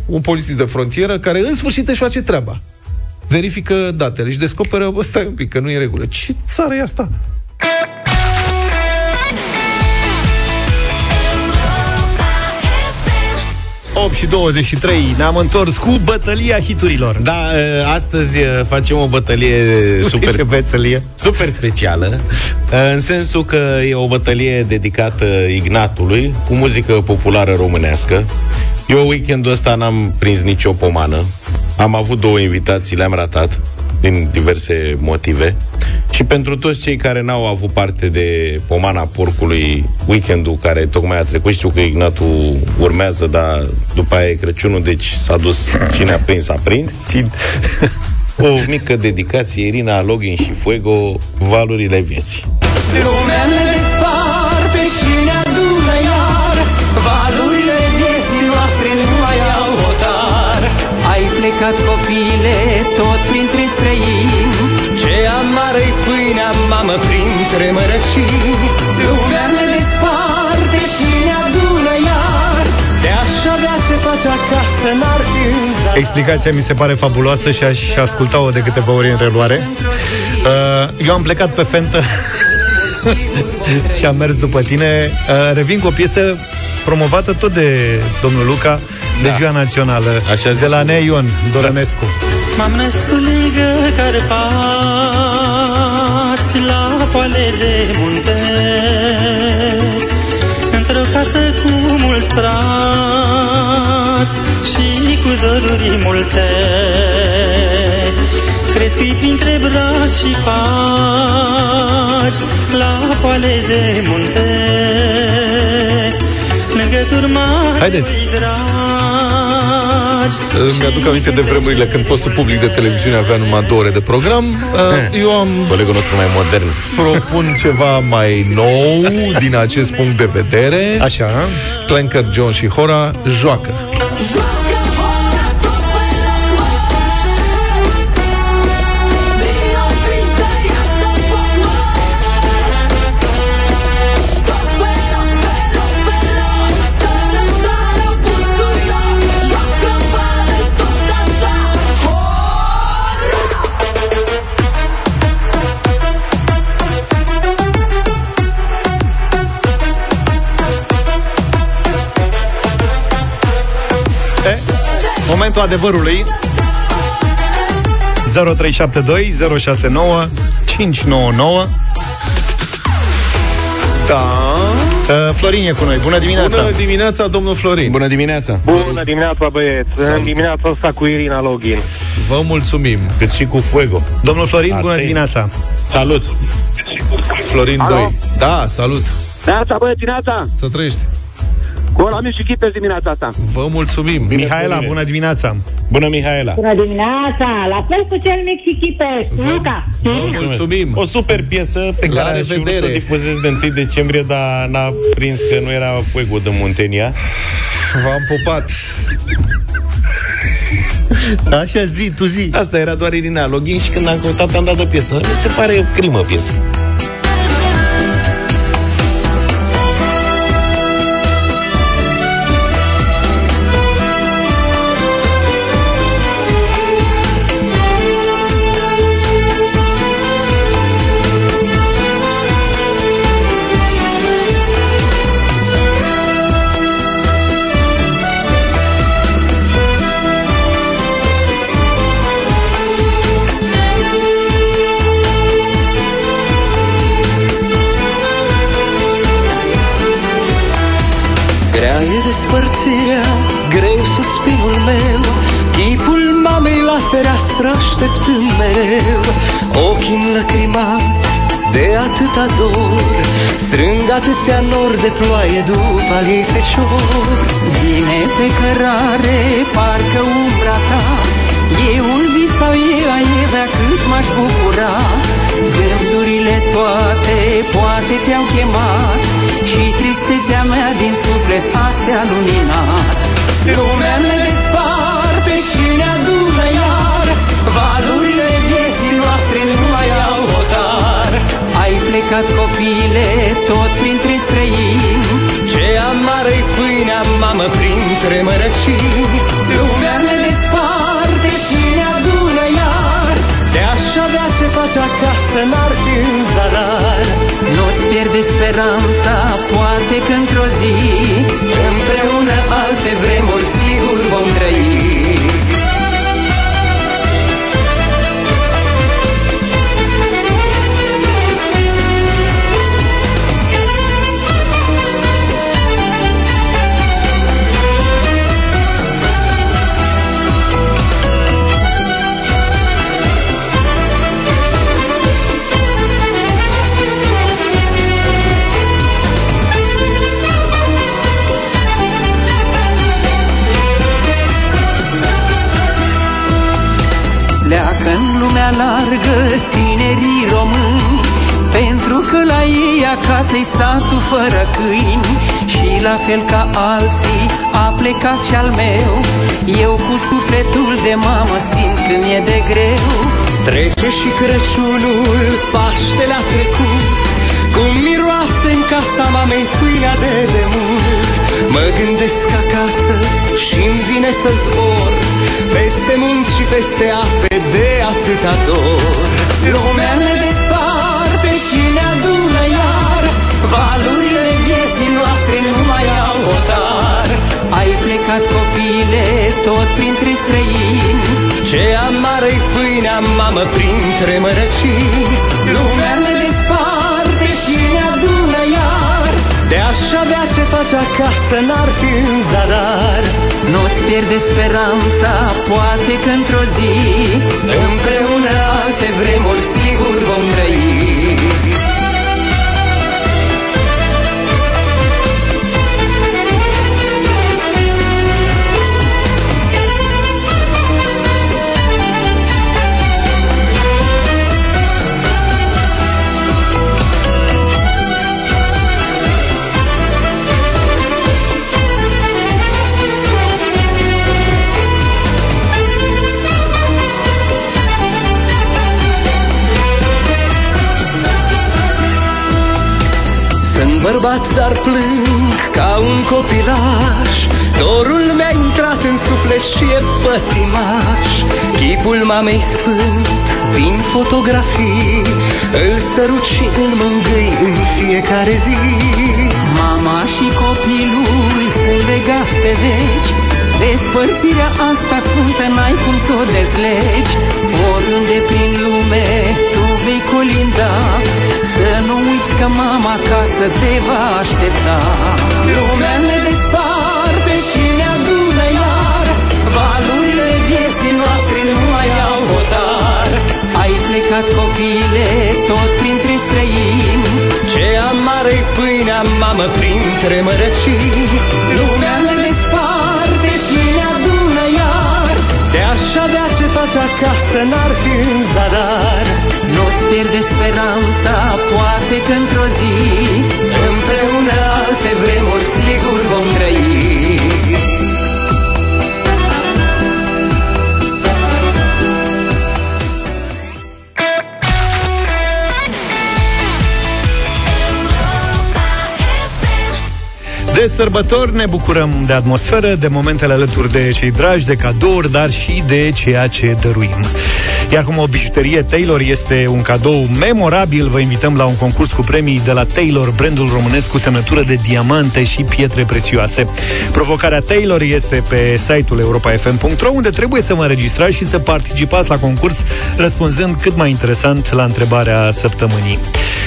un polițist de frontieră care în sfârșit își face treaba. Verifică datele și descoperă, bă, stai un pic, că nu e în regulă. Ce țară e asta? 8 și 23, ne-am întors cu bătălia hiturilor. Da, e, astăzi e, facem o bătălie super, Ce veselie. super specială, e, în sensul că e o bătălie dedicată Ignatului, cu muzică populară românească. Eu weekendul ăsta n-am prins nicio pomană. Am avut două invitații, le-am ratat din diverse motive. Și pentru toți cei care n-au avut parte de pomana porcului weekendul care tocmai a trecut, știu că Ignatul urmează, dar după aia e Crăciunul, deci s-a dus cine a prins, a prins. O mică dedicație, Irina Login și Fuego, valurile vieții. Lumea plecat copile tot printre străini. Ce amară-i pâinea, mamă, printre mărăcini Lumea ne desparte și ne adună iar. Te-aș avea ce faci acasă, n-ar gânza Explicația mi se pare fabuloasă și aș asculta-o de câteva ori în reluare. Uh, eu am plecat pe fentă și am mers după tine. Uh, revin cu o piesă promovată tot de domnul Luca, de Da. Ziua Națională, Așa de zis la eu. Nea Ion Dorănescu. M-am născut lângă Carpați, la poale de munte, într-o casă cu mulți frați și cu doruri multe. Crescui printre brazi și faci, la poale de munte, lângă turma Haideți. dragi. Îmi aduc aminte de vremurile când postul public de televiziune avea numai două ore de program. Uh, Eu am Colegul nostru mai modern. propun ceva mai nou din acest punct de vedere. Așa, Clanker, John și Hora joacă. E, momentul adevărului 0372 069 599 Da. uh, Florin e cu noi, bună dimineața Bună dimineața, domnul Florin. Bună dimineața! Bună dimineața, băieți! Salut. În dimineața asta cu Irina Login. Vă mulțumim. Cât și cu Fuego. Domnul Florin, bună Atenție. dimineața Salut! Florin Alo? 2. Da, salut. Neața, băieți, neața! Să trăiești. Gol amici și chipers dimineața asta. Vă mulțumim. Mihaela, Florin. bună dimineața Bună, Mihaela! Bună dimineața! La fel cu cel mic și chipe, Luca. Vă mulțumim. O super piesă pe La care aș vrea să revedere. o difuzez de 1 decembrie, dar n-a prins că nu era Fuego de Muntenia. V-am pupat. Așa zi, tu zi Asta era doar Irina Login și când am căutat am dat de piesă. Mi se pare o crimă piesă. Despărțirea, greu suspinul meu. Chipul mamei la fereastră așteptând mereu. Ochii înlăcrimați de atâta dor Strâng atâția nori de ploaie după al ei fecior Vine pe cărare, parcă umbra ta E un vis sau e a Evea cât m-aș bucura. Gândurile toate poate te-au chemat Și tristețea mea din suflet astea luminat. Lumea ne desparte și ne adună iar Valurile vieții noastre nu mai au hotar Ai plecat copile tot printre străini Ce amară-i pâinea, mamă, printre mărăcini speranța, poate că într-o zi Împreună alte vremuri sigur vom trăi lumea largă tinerii români Pentru că la ei acasă-i satul fără câini. Și la fel ca alții a plecat și al meu. Eu cu sufletul de mamă simt când e de greu. Trece și Crăciunul, Paștele a trecut. Cum miroase în casa mamei pâinea de demult Mă gândesc acasă și îmi vine să zbor. Peste munți și peste ape de atâta dor. Lumea ne desparte și ne adună iar. Valurile vieții noastre nu mai au hotar Ai plecat copile tot printre străini. Ce amară-i pâinea, mamă, printre mărăcini Lumea avea ce face acasă, n-ar fi în zadar. Nu-ți pierde speranța, poate că într-o zi Împreună alte vremuri sigur vom trăi bărbat, dar plâng ca un copilaș. Dorul mi-a intrat în suflet și e pătimaș. Chipul mamei sfânt din fotografii Îl sărut și îl mângâi în fiecare zi. Mama și copilul sunt legați pe veci Despărțirea asta sfântă n-ai cum să o dezlegi. Oriunde prin lume tu vei colinda Să nu uiți că mama acasă te va aștepta. Lumea ne desparte și ne adună iar Valurile vieții noastre nu mai au hotar Ai plecat copile tot printre străini Ce amară-i pâinea, mamă, printre mărăcini. Lumea ne avea ce face acasă, n-ar fi în zadar. Nu-ți pierde speranța, poate că într-o zi Împreună alte vremuri sigur vom trăi De sărbători ne bucurăm de atmosferă, de momentele alături de cei dragi, de cadouri, dar și de ceea ce dăruim. Iar cum o bijuterie Taylor este un cadou memorabil, vă invităm la un concurs cu premii de la Taylor, brandul românesc cu semnătură de diamante și pietre prețioase. Provocarea Taylor este pe site-ul europa.fm.ro unde trebuie să vă înregistrați și să participați la concurs răspunzând cât mai interesant la întrebarea săptămânii.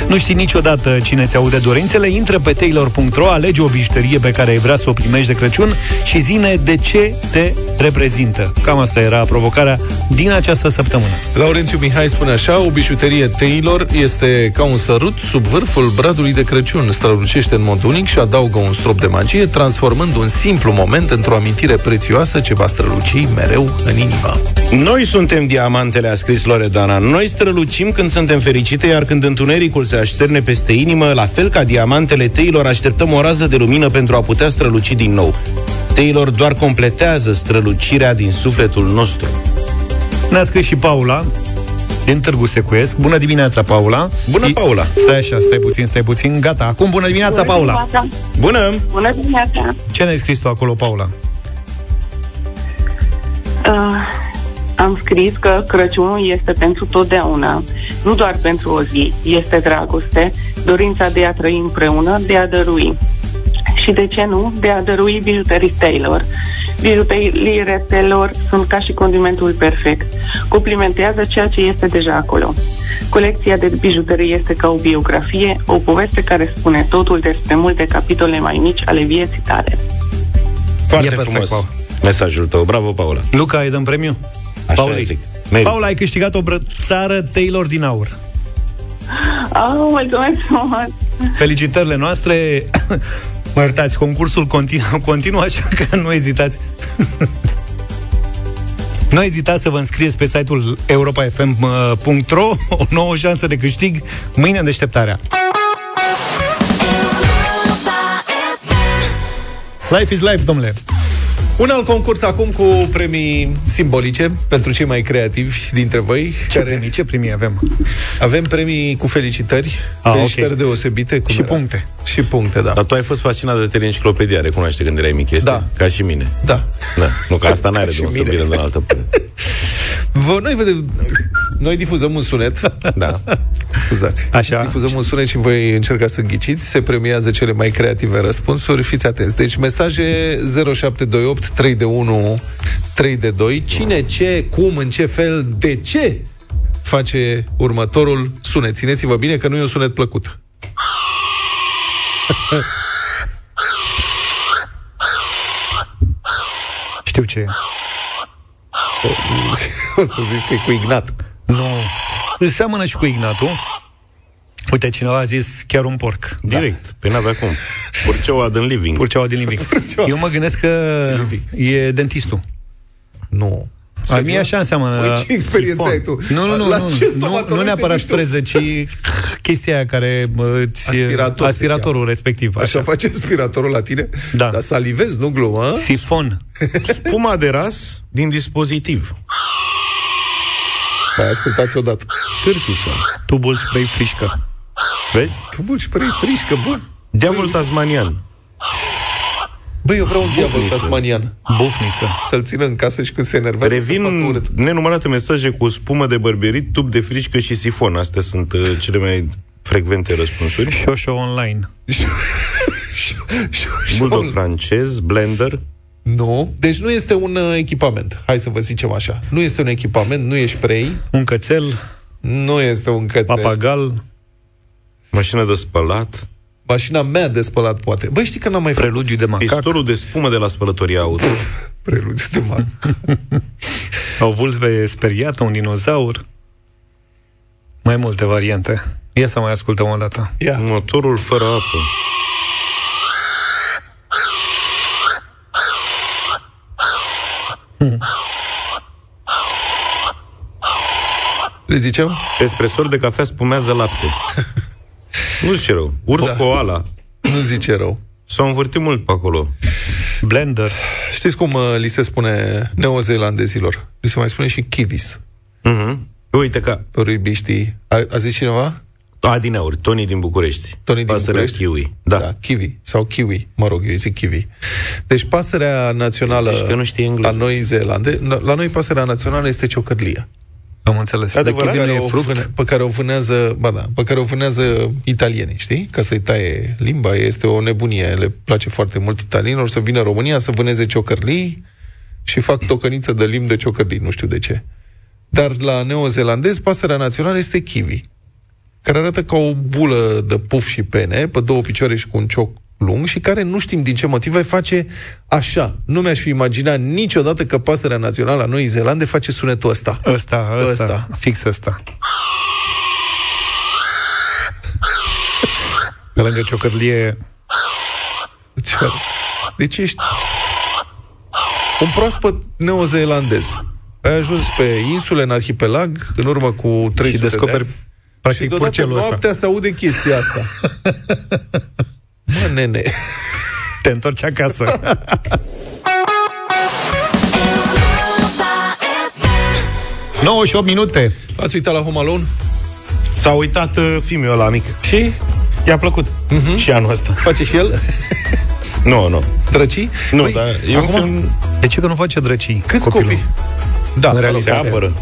Nu știi niciodată cine ți aude dorințele? Intră pe taylor.ro, alege o bijuterie pe care ai vrea să o primești de Crăciun și zine de ce te reprezintă. Cam asta era provocarea din această săptămână. Laurențiu Mihai spune așa, o bijuterie Taylor este ca un sărut sub vârful bradului de Crăciun, strălucește în mod unic și adaugă un strop de magie, transformând un simplu moment într-o amintire prețioasă ce va străluci mereu în inimă. Noi suntem diamantele, a scris Loredana. Noi strălucim când suntem fericite, iar când întunericul se așterne peste inimă, la fel ca diamantele Taylor, așteptăm o rază de lumină pentru a putea străluci din nou. Taylor doar completează strălucirea din sufletul nostru. Ne-a scris și Paula din Târgu Secuiesc. Bună dimineața, Paula. Bună, I- Paula. Stai așa, stai puțin, stai puțin. Gata. Acum, bună dimineața, Paula. Bună! Bună dimineața! Ce ne-ai scris tu acolo, Paula? Uh, am scris că Crăciunul este pentru totdeauna, nu doar pentru o zi. Este dragoste, dorința de a trăi împreună, de a dărui. Și de ce nu, de a dărui bijuterii Taylor. Bijuteriile Taylor sunt ca și condimentul perfect. Complimentează ceea ce este deja acolo. Colecția de bijuterii este ca o biografie, o poveste care spune totul despre multe capitole mai mici ale vieții tale. Foarte E perfect, frumos Paula. mesajul tău. Bravo, Paula. Luca, îi dăm premiu? Așa Paulei. zic. Merită. Paula, ai câștigat o brățară Taylor din aur. Oh, mulțumesc frumos! Felicitările noastre. Mă iertați, concursul continuă, continuă așa că nu ezitați. Nu ezitați să vă înscrieți pe site-ul europafm.ro O nouă șansă de câștig mâine în deșteptarea. Life is life, domnule. Un alt concurs acum cu premii simbolice pentru cei mai creativi dintre voi. Ce premii, ce premii avem? Avem premii cu felicitări, Ah, felicitări ok. deosebite. Cum Și era? puncte. Și puncte, da. Dar tu ai fost fascinat de teleenciclopedia, recunoaște când erai mic, este? Da. Ca și mine. Da. Da. Nu, că asta n-are Ca de și unde să mine. vină de la altă parte. Vă, noi, vedem, noi difuzăm un sunet. Da. Scuzați. Așa. Difuzăm un sunet și voi încerca să ghiciți. Se premiază cele mai creative răspunsuri. Fiți atenți. Deci mesaje 0728 3 de 1 3 de 2. Cine, ce, cum, în ce fel, de ce face următorul sunet. Țineți-vă bine că nu e un sunet plăcut. Știu ce e. O să zici că e cu Ignat. Nu. Îți seamănă și cu Ignatul. Uite, cineva a zis chiar un porc. Direct. Pe n-avea cum. Purceaua din living. Purceaua din living. Eu mă gândesc că e dentistul. Nu. A mie așa înseamnă Păi, ce experiență sifon. ai tu? Nu, nu, nu, La nu, ce nu, stomatolog nu neapărat te duci tu? freză, ci chestia aia care bă, îți, Aspirator se aspiratorul cheamă. respectiv. Așa face aspiratorul la tine? Da. Dar salivezi, nu glumă? Sifon. Spuma de ras din dispozitiv. Mai ascultați odată. Cârtiță. Tubul spray frișcă. Vezi? Tubul spray frișcă, bun. Diavol tasmanian. Băi, eu vreau un diavol Bufniță. tasmanian. Bufniță. Să-l țină în casă și când se enervează să facă Revin urât. nenumărate mesaje cu spumă de bărbierit, tub de frișcă și sifon. Astea sunt uh, cele mai frecvente răspunsuri. Șoșo online. Bulldog francez, blender. Nu. Deci nu este un uh, echipament. Hai să vă zicem așa. Nu este un echipament, nu e spray, Un cățel, nu este un cățel. papagal, Mașină de spălat, Mașina mea de spălat poate. Băi, știi că n-am mai făcut preludiu de macac, pistolul de spumă de la spălătoria auto. preludiu de mac. o vulpe speriată, un dinozaur. Mai multe variante. Ia să mai ascultăm o dată. Ia. Motorul fără apă. Le zicem? Espresor de cafea spumează lapte. nu zice rău. Urs Da. koala. Nu zice rău. S-au învârtit mult pe acolo. Blender. Știți cum uh, li se spune neozelandezilor? Li se mai spune și kiwis. Uh-huh. Uite că Ruibiștii. A, a zis cineva? Adineauri, Tony din București. Tony din Pasărea București? kiwi. Da. da. Kiwi. Sau kiwi. Mă rog, eu îi zic kiwi. Deci pasărea națională Zici că nu știe engleză. a Noi Zeelande, la noi pasărea națională este ciocărlia. Am înțeles. Adevărat? pe Kiwi nu care, e o fruct. vâne, pe care o vânează, ba da, pe care o vânează italienii, știi? Ca să-i taie limba, este o nebunie, le place foarte mult italienilor să vină în România să vâneze ciocărlii și fac tocăniță de limb de ciocărlii, nu știu de ce. Dar la neozelandez, pasărea națională este kiwi, care arată ca o bulă de puf și pene, pe două picioare și cu un cioc lung și care nu știm din ce motive face așa. Nu mi-aș fi imaginat niciodată că pasărea națională a Noii Zeelande face sunetul ăsta. Ăsta, ăsta, Ăsta. ăsta. fix ăsta. Pe lângă ciocărlie Ce- Deci ești un proaspăt neozeelandez. Ai ajuns pe insule, în arhipelag, în urmă cu 300 și descoperi de ani. practic și deodată purcelul ăsta. noaptea se aude chestia asta. Mă, nene. Te întorci acasă. Nouă și 8 minute. Ați uitat la Home Alone? S-a uitat uh, filmul ăla mic. Și? I-a plăcut. Uh-huh. Și anul ăsta. Face și el? Nu, nu. Drăcii? Nu, Păi, dar e un acum- film... De ce că nu face drăcii Câți copilul? copii? Da, În mă rog, realitate. Se asta e. apără.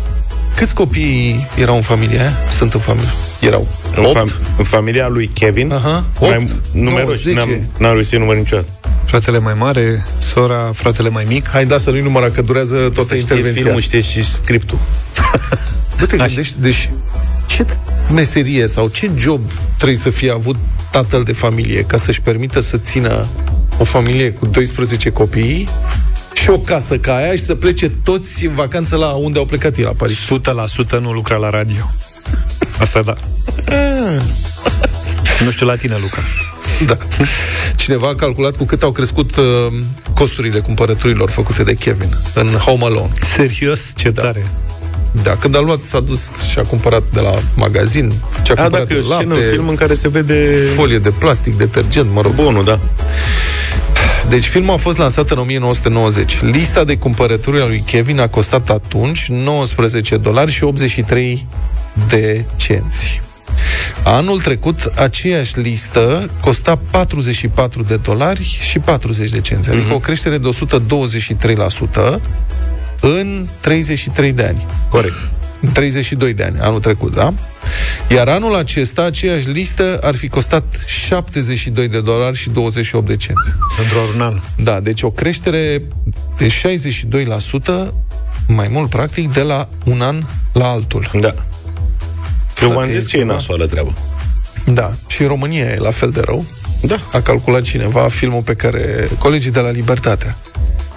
Câți copii erau în familie aia? Sunt în familie. Erau. În, Opt? fam- în familia lui Kevin, Aha. mai, Opt, numeroși, nouă, zece. n-am, n-am reușit număr niciodată. Fratele mai mare, sora, fratele mai mic. Hai, da, să nu-i număra, că durează toată Să știe intervenția. filmul, știe și scriptul. Bă, te gândești, deci, ce meserie sau ce job trebuie să fie avut tatăl de familie ca să-și permită să țină o familie cu 12 copii și o casă ca aia și să plece toți în vacanță la unde au plecat ei, la Paris. 100% nu lucra la radio. Asta da. nu știu la tine, Luca. Da. Cineva a calculat cu cât au crescut uh, costurile cumpărăturilor făcute de Kevin în Home Alone. Serios? Ce da. tare. Da, când a luat, s-a dus și a cumpărat de la magazin, ce a A, cumpărat dacă e o scenă, lapte, un film în care se vede folie de plastic, detergent, mă rog. bunul, da. Deci filmul a fost lansat în 1990. Lista de cumpărături a lui Kevin a costat atunci 19 dolari și 83 de cenți. Anul trecut, aceeași listă costa 44 de dolari și 40 de cenți, adică o creștere de 123% în 33 de ani. Corect. În 32 de ani, anul trecut, da? Iar anul acesta, aceeași listă ar fi costat 72 de dolari și 28 de cenți. Într-un an. Da, deci o creștere de 62%, mai mult practic, de la un an la altul. Da. Eu v-am Frate, zis e că e ceva. nasoală treabă. Da, și în România e la fel de rău. Da. A calculat cineva filmul pe care... Colegii de la Libertatea.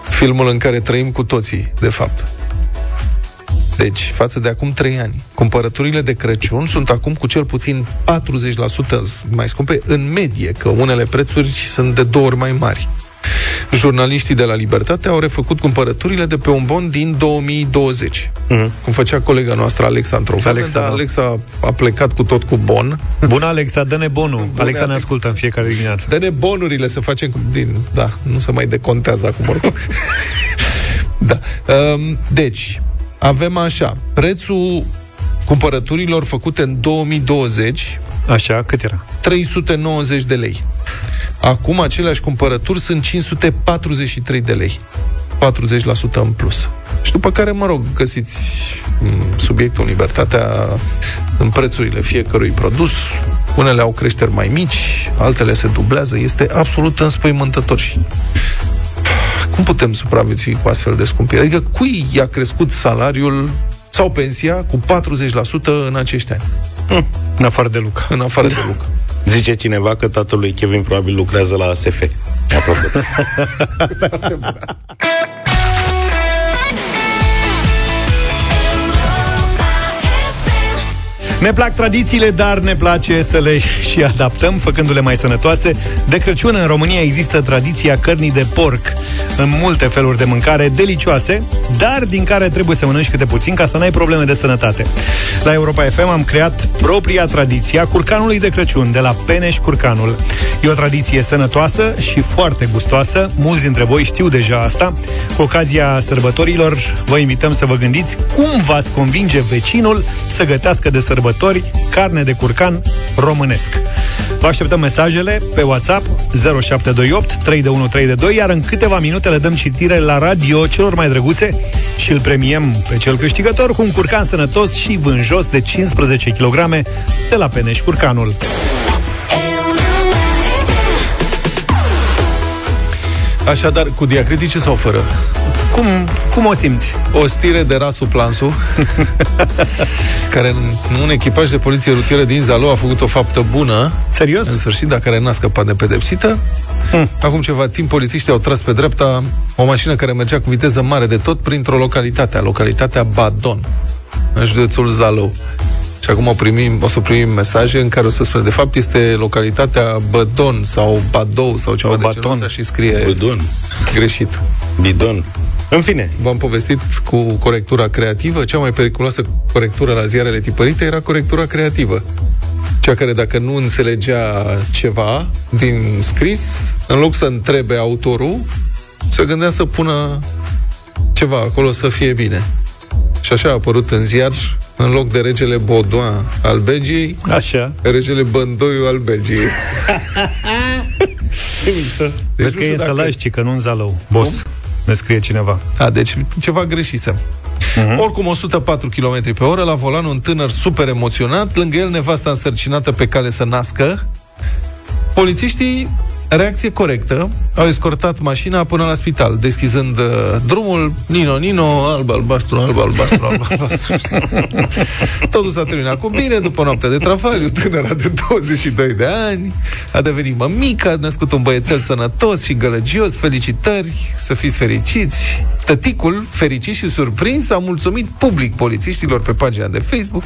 Filmul în care trăim cu toții, de fapt. Deci, față de acum 3 ani, cumpărăturile de Crăciun sunt acum cu cel puțin 40% mai scumpe în medie, că unele prețuri sunt de două ori mai mari. Jurnaliștii de la Libertate au refăcut cumpărăturile de pe un bon din 2020. Mhm. Cum făcea colega noastră Alexa într-o vreme, Alexa, dar da. Alexa a plecat cu tot cu bon. Bună, Alexa, dă-ne bonul. Alexa ne Alex. ascultă în fiecare dimineață. Dă-ne bonurile să facem cu- din... Da, nu se mai decontează acum oricum. da. Um, deci, avem așa, prețul cumpărăturilor făcute în 2020, Așa, cât era? 390 de lei. Acum aceleași cumpărături sunt 543 de lei. 40% în plus. Și după care, mă rog, găsiți m, subiectul în libertatea în prețurile fiecărui produs. Unele au creșteri mai mici, altele se dublează. Este absolut înspăimântător și cum putem supraviețui cu astfel de scumpiri? Adică cui i-a crescut salariul sau pensia cu 40% în acești ani, În afară de Luca. în afară de lucru? Zice cineva că tatăl lui Kevin probabil lucrează la SF. Apropo. Ne plac tradițiile, dar ne place să le și adaptăm, făcându-le mai sănătoase. De Crăciun în România există tradiția cărnii de porc în multe feluri de mâncare delicioase, dar din care trebuie să mănânci câte puțin ca să n-ai probleme de sănătate. La Europa FM am creat propria tradiție a curcanului de Crăciun, de la Peneș Curcanul. E o tradiție sănătoasă și foarte gustoasă. Mulți dintre voi știu deja asta. Cu ocazia sărbătorilor, vă invităm să vă gândiți cum v-ați convinge vecinul să gătească de sărbători carne de curcan românesc. Vă așteptăm mesajele pe WhatsApp 0728 32132, iar în câteva minute le dăm citire la radio celor mai drăguțe și îl premiem pe cel câștigător cu un curcan sănătos și vânjos de 15 kg de la Peneș Curcanul. Așadar, cu diacritice sau fără? Cum, cum o simți? O stire de Rasu Plansu, care în un echipaj de poliție rutieră din Zalo a făcut o faptă bună. Serios? În sfârșit, dar care n-a scăpat de pedepsită. Hmm. Acum ceva timp, polițiștii au tras pe dreapta o mașină care mergea cu viteză mare de tot printr-o localitate, localitatea Badon, în județul Zalău. Și acum o, primim, o să primim mesaje în care o să spune, de fapt este localitatea Bădon sau Badou sau ceva Sau de genul Baton. ăsta și scrie Bidon. greșit. Bidon. În fine, V-am povestit cu corectura creativă. Cea mai periculoasă corectură la ziarele tipărite era corectura creativă. Cea care dacă nu înțelegea ceva din scris, în loc să întrebe autorul, se gândea să pună ceva acolo să fie bine. Și așa a apărut în ziar, în loc de regele Baudouin al Belgiei, Așa. regele Bândoiu al Belgiei. Vezi că nu e știu dacă- să ci că nu în Zalău. Boss. Ne scrie cineva. A, deci ceva greșisem. Uh-huh. Oricum, 104 km pe oră, la volan un tânăr super emoționat, lângă el nevasta însărcinată pe cale să nască. Polițiștii, reacție corectă, au escortat mașina până la spital, deschizând uh, drumul, Nino, Nino, alb, albastru, alb, albastru, alb, albastru. Totul s-a terminat cu bine, după noaptea de travaliu, tânăra de 22 de ani, a devenit mămică, a născut un băiețel sănătos și gălăgios, felicitări, să fiți fericiți. Tăticul, fericit și surprins, a mulțumit public polițiștilor pe pagina de Facebook.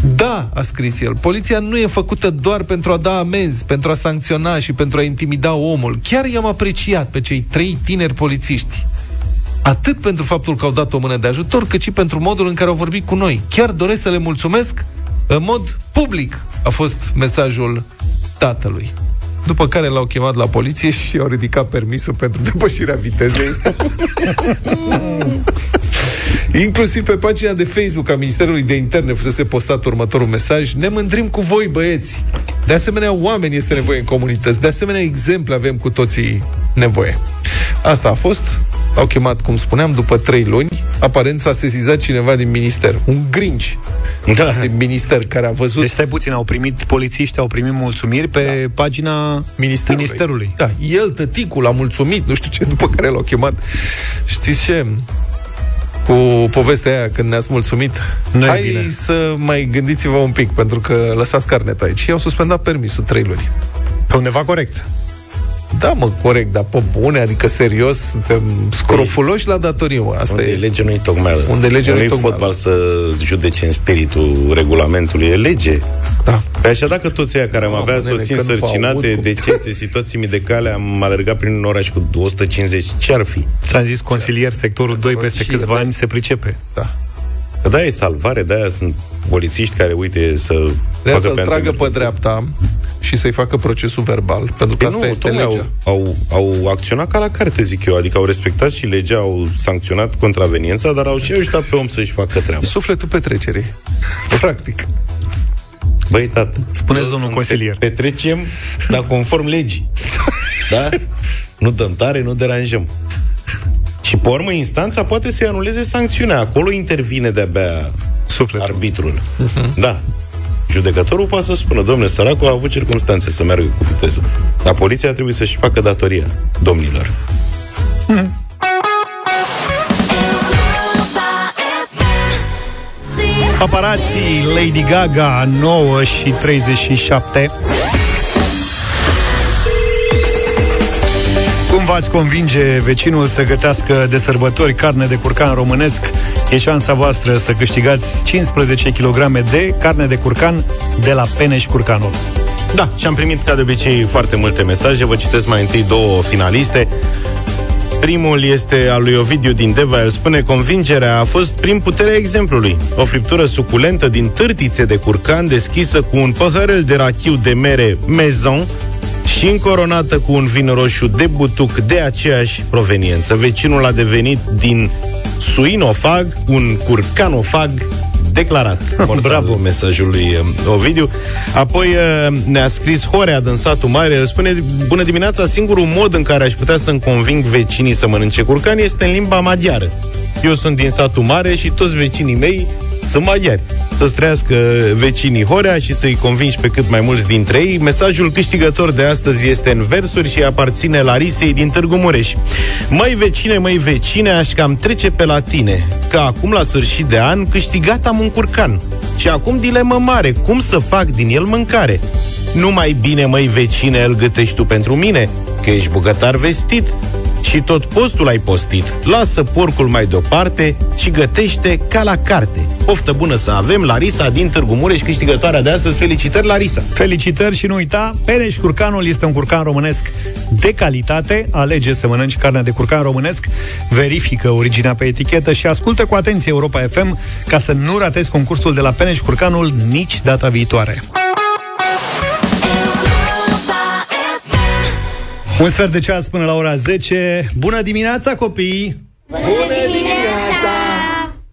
Da, a scris el, poliția nu e făcută doar pentru a da amenzi, pentru a sancționa și pentru a intimida omul. Chiar i-am apreciat pe cei trei tineri polițiști. Atât pentru faptul că au dat o mână de ajutor, cât și pentru modul în care au vorbit cu noi. Chiar doresc să le mulțumesc în mod public, a fost mesajul tatălui. După care l-au chemat la poliție și au ridicat permisul pentru depășirea vitezei. Inclusiv pe pagina de Facebook a Ministerului de Interne fusese postat următorul mesaj Ne mândrim cu voi, băieți! De asemenea, oameni este nevoie în comunități. De asemenea, exemple avem cu toții nevoie. Asta a fost. Au chemat, cum spuneam, după trei luni. Aparent s-a sesizat cineva din minister. Un grinci Da. din minister care a văzut Deci stai puțin, au primit polițiști, au primit mulțumiri pe da. pagina Ministerului. Ministerului. Da, el, tăticul, a mulțumit, nu știu ce, după care l-au chemat. Știți ce? Cu povestea aia, când ne-ați mulțumit, Nu e hai bine. să mai gândiți-vă un pic, pentru că lăsați carnet aici. Și au suspendat permisul trei luni. Pe undeva corect. Da, mă, corect, dar pe bune, adică serios, suntem scrofuloși la datorie, mă. Asta Unde e e. lege, nu-i tocmeală. Unde e lege, nu-i nu-i tocmeală. fotbal să judece în spiritul regulamentului. E lege. Da. Pe așa, dacă toți ăia care am Mamă, avea nene, soții că nu vă însărcinate, aud. decese, situații mii de cale, am alergat prin un oraș cu 150, ce-ar fi? Ți-am zis consilier, sectorul 2 peste Și câțiva de- ani se pricepe. Da. Că da, e salvare, de-aia sunt polițiști care, uite, să De facă să-l pe tragă antenă. pe dreapta și să-i facă procesul verbal, pentru că Păi asta nu, este tocmai legea. au, au, au acționat ca la carte, zic eu. Adică au respectat și legea, au sancționat contraveniența, dar au și ajutat pe om să-și facă treaba. Sufletul petrecerii. Practic. Băi, tată, Spuneți, eu domnul sunt- consilier. Petrecem, dar conform legii. da? Nu dăm tare, nu deranjăm. Și pe urmă, instanța poate să-i anuleze sancțiunea. Acolo intervine de-abia Sufletul. arbitrul. Da. Judecătorul poate să spună, domnule, săracul a avut circunstanțe să meargă cu viteză. Dar poliția trebuie să-și facă datoria, domnilor. Paparații Lady Gaga 9 și 37 Cum v-ați convinge vecinul să gătească de sărbători carne de curcan românesc? E șansa voastră să câștigați 15 kg de carne de curcan de la Peneș Curcanul. Da, și am primit ca de obicei foarte multe mesaje. Vă citesc mai întâi două finaliste. Primul este al lui Ovidiu din Deva. El spune convingerea a fost prin puterea exemplului. O friptură suculentă din târtițe de curcan deschisă cu un păhărel de rachiu de mere Maison și încoronată cu un vin roșu de butuc de aceeași proveniență. Vecinul a devenit din suinofag un curcanofag declarat. Bravo mesajul lui uh, Ovidiu. Apoi uh, ne-a scris Horea din satul mare. El spune, bună dimineața, singurul mod în care aș putea să-mi conving vecinii să mănânce curcan este în limba maghiară. Eu sunt din satul mare și toți vecinii mei sunt maghiari. Să-ți trăiască vecinii Horea și să-i convingi pe cât mai mulți dintre ei. Mesajul câștigător de astăzi este în versuri și aparține Larisei din Târgu Mureș. Măi vecine, măi vecine, aș cam trece pe la tine, că acum la sfârșit de an câștigat am un curcan. Și acum dilemă mare, cum să fac din el mâncare? Nu mai bine, măi vecine, îl gătești tu pentru mine, că ești bucătar vestit și tot postul ai postit. Lasă porcul mai deoparte și gătește ca la carte. Poftă bună să avem, Larisa din Târgu Mureș, câștigătoarea de astăzi. Felicitări, Larisa! Felicitări și nu uita, Pereș Curcanul este un curcan românesc de calitate. Alege să mănânci carnea de curcan românesc, verifică originea pe etichetă și ascultă cu atenție Europa FM ca să nu ratezi concursul de la Pereș Curcanul nici data viitoare. Un sfert de ceas până la ora 10. Bună dimineața, copii! Bună dimineața!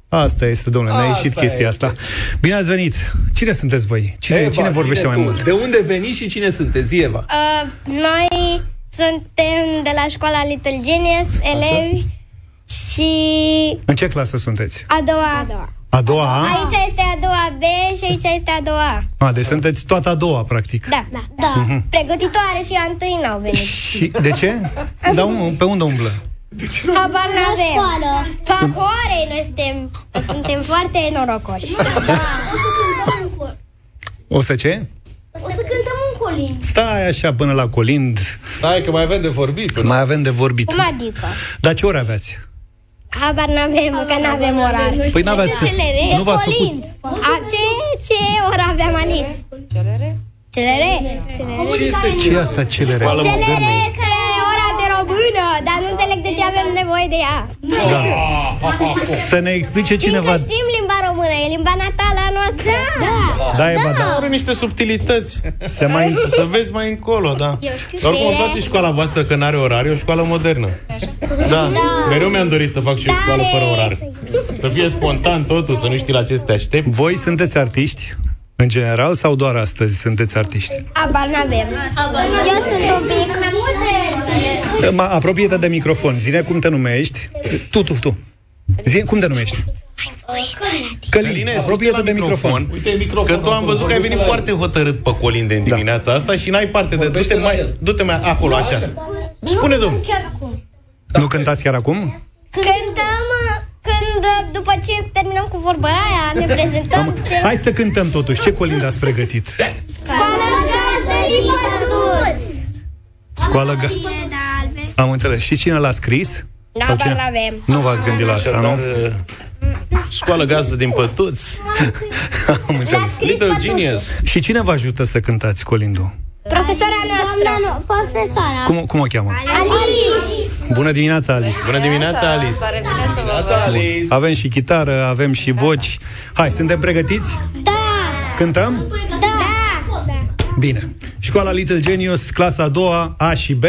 Asta este, domnule, ne-a Asta ieșit chestia este. asta. Bine ați venit! Cine sunteți voi? Cine, Eva, cine vorbește zine mai tu, mult? De unde veniți și cine sunteți, Eva? Uh, noi suntem de la școala Little Genius, elevi și În ce clasă sunteți? a doua. A doua. A doua A? Aici este a doua B și aici este a doua A. A, deci sunteți toată a doua, practic. Da, da, da. Mhm. Pregătitoare și a întâi n-au venit. Și de ce? Da, un, pe unde umblă? Habar n-avem. Pe Horei noi suntem, suntem foarte norocoși. O să ce? O să cântăm un colind. Stai așa până la colind. Stai că mai avem de vorbit. Până. Mai avem de vorbit. Cum adică? Dar ce ore aveți? Habar n-avem, că n-avem orar. Păi n-aveați- CLR. nu v-ați făcut- Colind. A, ce, ce oră aveam Alice? CLR. CLR? Ce este ce e asta CLR? CLR este ora de română, dar nu înțeleg de ce avem nevoie de ea. Da. Să ne explice cineva. Fiindcă știm limba română, e limba natală a noastră. Da. Da, Eva, da. Are niște subtilități. Se mai... Să vezi mai încolo, da. Eu știu Dar oricum îmi ce e. place școala voastră că n-are orar, e o școală modernă. Da. Mereu mi-am dorit să fac și o școală fără orar. Să fie spontan totul, să nu știi la ce să te aștepți. Voi sunteți artiști? În general sau doar astăzi sunteți artiști? Abar n-avem. Eu sunt un pic. Ma, apropie-te de microfon. Zine cum te numești. Tu, tu, tu. Zine cum te numești. Călin, apropie-te de microfon. Uite microfon. Că tu am văzut că ai venit foarte hotărât pe colinde în dimineața asta și n-ai parte de... Du-te mai, du-te mai acolo, așa. Spune, domnul. Nu cântați chiar acum? Cântăm uh, când, uh, după ce terminăm cu vorbăraia, ne prezentăm ce... Hai să cântăm totuși. Ce colind ați pregătit? Școală gazdă din pătuți! Scoală ga... Am înțeles. Și cine l-a scris? Da, Sau dar cine? n-avem. Nu v-ați gândit la asta, nu? Școală gazdă din pătuți. Am înțeles. Little Genius. Și cine vă ajută să cântați colindul? Profesora noastră. Profesora. Cum, cum o cheamă? Alice. Bună dimineața, Alice! Bună dimineața, Alice! Alice! Avem și chitară, avem și voci. Hai, suntem pregătiți? Da. Cântăm? Da. Bine. Școala Little Genius, clasa a doua, A și B.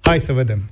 Hai să vedem.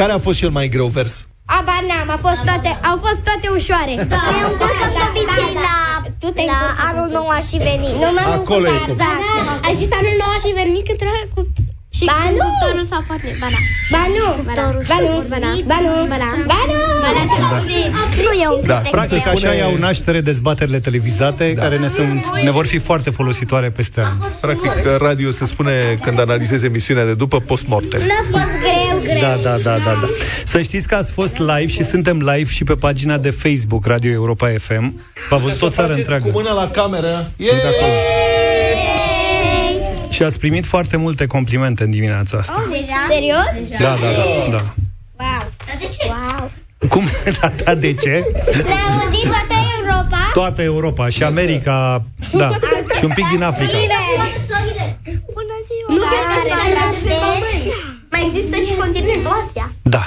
Care a fost cel mai greu vers? Aba n-am, a fost toate, au fost toate ușoare. Da. Ne încurcăm de obicei la, la anul nou a și venit. Nu m-am Acolo e încurcat, cum. exact. Ai zis anul nou și venit când era cu... Și Ba nu! conductorul s-a pornit. Ba da. Ba nu, Ba da. ba nu, Ba da. ba nu, Ba da. ba nu. Ba da. Nu e un Da, cântec. Practic Se așa spune- iau naștere dezbaterile televizate care ne, sunt, ne vor fi foarte folositoare peste ani. Practic, radio se spune când analizezi emisiunea de după post-mortem. N-a fost greu, greu. Da, da, da, da, da. Să știți că ați fost live și suntem live și pe pagina de Facebook Radio Europa FM. V-a văzut o țară Faceți întreagă. cu mâna la cameră. De acolo. Și ați primit foarte multe complimente în dimineața asta. Deja? Serios? Da, da, da. da. Wow. Dar de ce? Wow. Cum? Da, da, de ce? Ne-a auzit toată Europa? Toată Europa și America, da, și un pic din Africa. Bună ziua! Nu cred că s-a Mai există și continuă inflația. Da.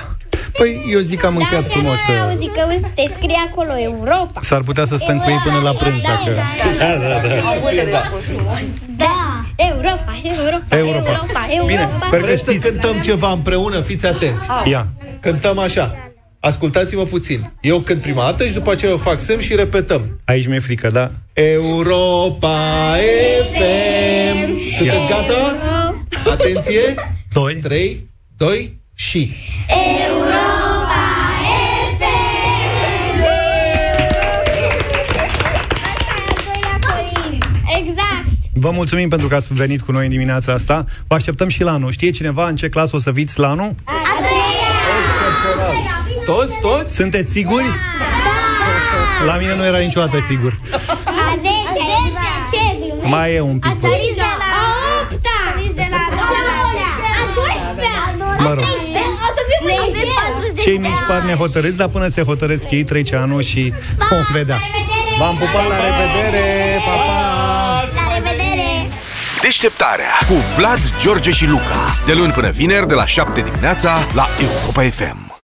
Păi, eu zic că am încheiat frumos. N-ai uh, auzit că te scrie acolo Europa. S-ar putea să stăm cu ei până la prânz, dacă... Da, da, da. Da. Europa, Europa, Europa. Europa, Europa. Bine, sper că Vreți să știți. cântăm ceva împreună? Fiți atenți. Ia. Cântăm așa. Ascultați-mă puțin. Eu cânt prima dată și după aceea eu fac semn și repetăm. Aici mi-e frică, da? Europa FM. Sunteți gata? Atenție. 2. 3, 2 și... Exact. Vă mulțumim pentru că ați venit cu noi în dimineața asta. Vă așteptăm și la anul. Știe cineva în ce clasă o să viți la anul? A treia. Toți, toți? Sunteți siguri? Da. La mine nu era niciodată sigur. A zecea. Ce glume? Mai e un pic. Mă rog. O să fim în avem 40 Cei de mici par ani. nehotărâți, dar până se hotărăsc ei, trece anul și vom vedea. V-am pupat, la revedere! Pa, pa! La revedere! Deșteptarea cu Vlad, George și Luca. De luni până vineri, de la 7 dimineața, la Europa FM.